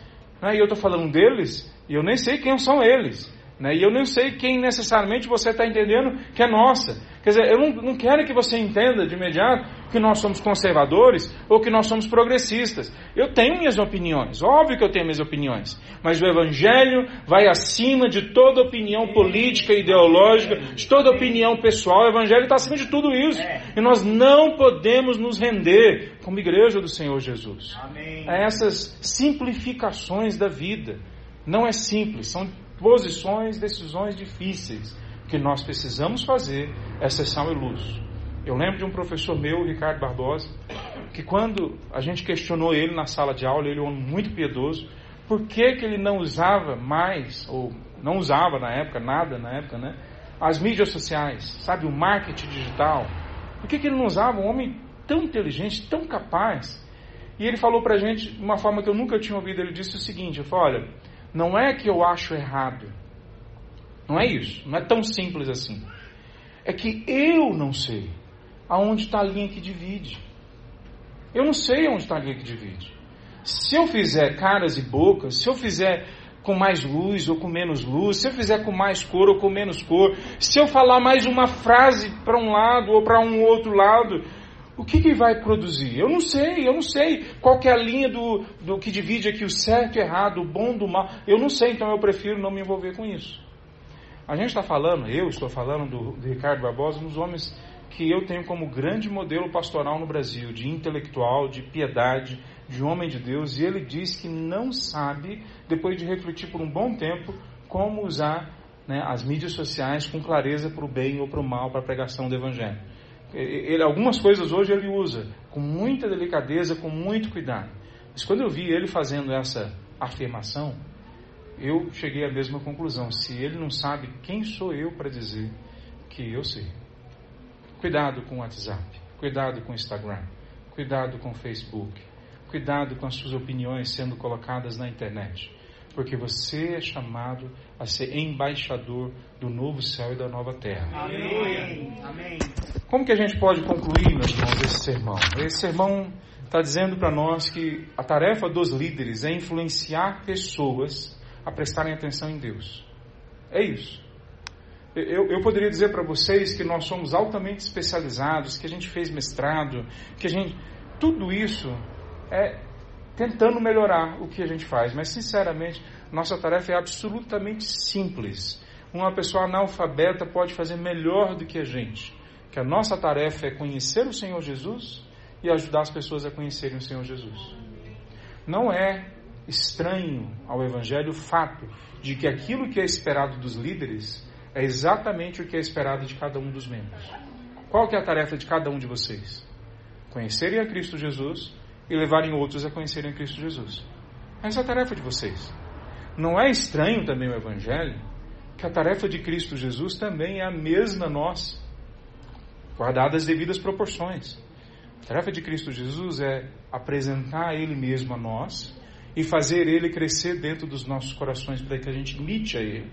Speaker 1: E eu estou falando deles e eu nem sei quem são eles. Né? E eu nem sei quem necessariamente você está entendendo que é nossa. Quer dizer, eu não, não quero que você entenda de imediato que nós somos conservadores ou que nós somos progressistas. Eu tenho minhas opiniões, óbvio que eu tenho minhas opiniões. Mas o Evangelho vai acima de toda opinião política, ideológica, de toda opinião pessoal. O Evangelho está acima de tudo isso. E nós não podemos nos render como igreja do Senhor Jesus a essas simplificações da vida. Não é simples, são posições, decisões difíceis que nós precisamos fazer essa sal e luz. Eu lembro de um professor meu, Ricardo Barbosa, que quando a gente questionou ele na sala de aula, ele é um homem muito piedoso, Por que, que ele não usava mais, ou não usava na época, nada na época, né? As mídias sociais, sabe, o marketing digital. Por que, que ele não usava um homem tão inteligente, tão capaz? E ele falou pra gente de uma forma que eu nunca tinha ouvido. Ele disse o seguinte: eu falei, olha, não é que eu acho errado. Não é isso. Não é tão simples assim. É que eu não sei aonde está a linha que divide. Eu não sei onde está a linha que divide. Se eu fizer caras e bocas, se eu fizer com mais luz ou com menos luz, se eu fizer com mais cor ou com menos cor, se eu falar mais uma frase para um lado ou para um outro lado, o que, que vai produzir? Eu não sei, eu não sei qual é a linha do, do que divide aqui o certo e errado, o bom do mal. Eu não sei, então eu prefiro não me envolver com isso. A gente está falando, eu estou falando do, do Ricardo Barbosa, dos homens que eu tenho como grande modelo pastoral no Brasil, de intelectual, de piedade, de homem de Deus, e ele diz que não sabe, depois de refletir por um bom tempo, como usar né, as mídias sociais com clareza para o bem ou para o mal, para a pregação do Evangelho. Ele, algumas coisas hoje ele usa com muita delicadeza, com muito cuidado. Mas quando eu vi ele fazendo essa afirmação, eu cheguei à mesma conclusão. Se ele não sabe, quem sou eu para dizer que eu sei? Cuidado com o WhatsApp, cuidado com o Instagram, cuidado com o Facebook, cuidado com as suas opiniões sendo colocadas na internet, porque você é chamado a ser embaixador do novo céu e da nova terra. Amém. Amém. Como que a gente pode concluir, meus irmãos, esse sermão? Esse sermão está dizendo para nós que a tarefa dos líderes é influenciar pessoas a prestarem atenção em Deus. É isso. Eu, eu poderia dizer para vocês que nós somos altamente especializados, que a gente fez mestrado, que a gente. Tudo isso é tentando melhorar o que a gente faz, mas sinceramente, nossa tarefa é absolutamente simples. Uma pessoa analfabeta pode fazer melhor do que a gente. Que a nossa tarefa é conhecer o Senhor Jesus e ajudar as pessoas a conhecerem o Senhor Jesus. Não é estranho ao Evangelho o fato de que aquilo que é esperado dos líderes é exatamente o que é esperado de cada um dos membros. Qual que é a tarefa de cada um de vocês? Conhecerem a Cristo Jesus e levarem outros a conhecerem a Cristo Jesus. Essa é a tarefa de vocês. Não é estranho também o Evangelho que a tarefa de Cristo Jesus também é a mesma nossa, guardadas as devidas proporções. A tarefa de Cristo Jesus é apresentar Ele mesmo a nós e fazer Ele crescer dentro dos nossos corações para que a gente imite a Ele.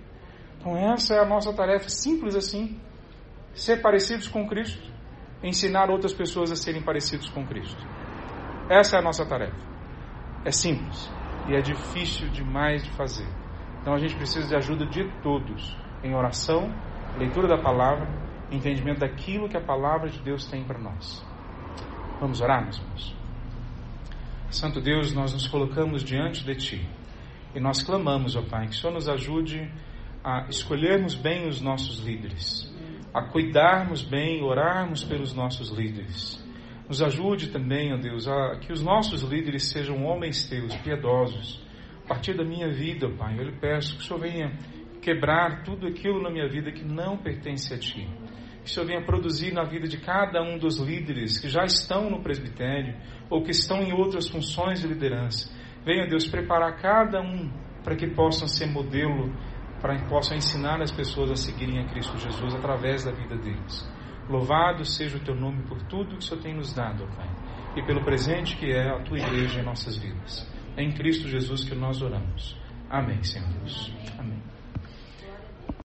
Speaker 1: Então, essa é a nossa tarefa, simples assim. Ser parecidos com Cristo, ensinar outras pessoas a serem parecidos com Cristo. Essa é a nossa tarefa. É simples e é difícil demais de fazer. Então, a gente precisa de ajuda de todos em oração, leitura da palavra, entendimento daquilo que a palavra de Deus tem para nós. Vamos orar, meus irmãos? Santo Deus, nós nos colocamos diante de Ti e nós clamamos, ó Pai, que o Senhor nos ajude a escolhermos bem os nossos líderes, a cuidarmos bem, orarmos pelos nossos líderes. Nos ajude também, ó Deus, a que os nossos líderes sejam homens teus, piedosos. A partir da minha vida, Pai, eu lhe peço que o Senhor venha quebrar tudo aquilo na minha vida que não pertence a Ti que o Senhor venha produzir na vida de cada um dos líderes que já estão no presbitério ou que estão em outras funções de liderança. Venha, Deus, preparar cada um para que possam ser modelo, para que possam ensinar as pessoas a seguirem a Cristo Jesus através da vida deles. Louvado seja o teu nome por tudo que o Senhor tem nos dado, Pai, e pelo presente que é a tua igreja em nossas vidas. É em Cristo Jesus que nós oramos. Amém, Senhor Deus. Amém.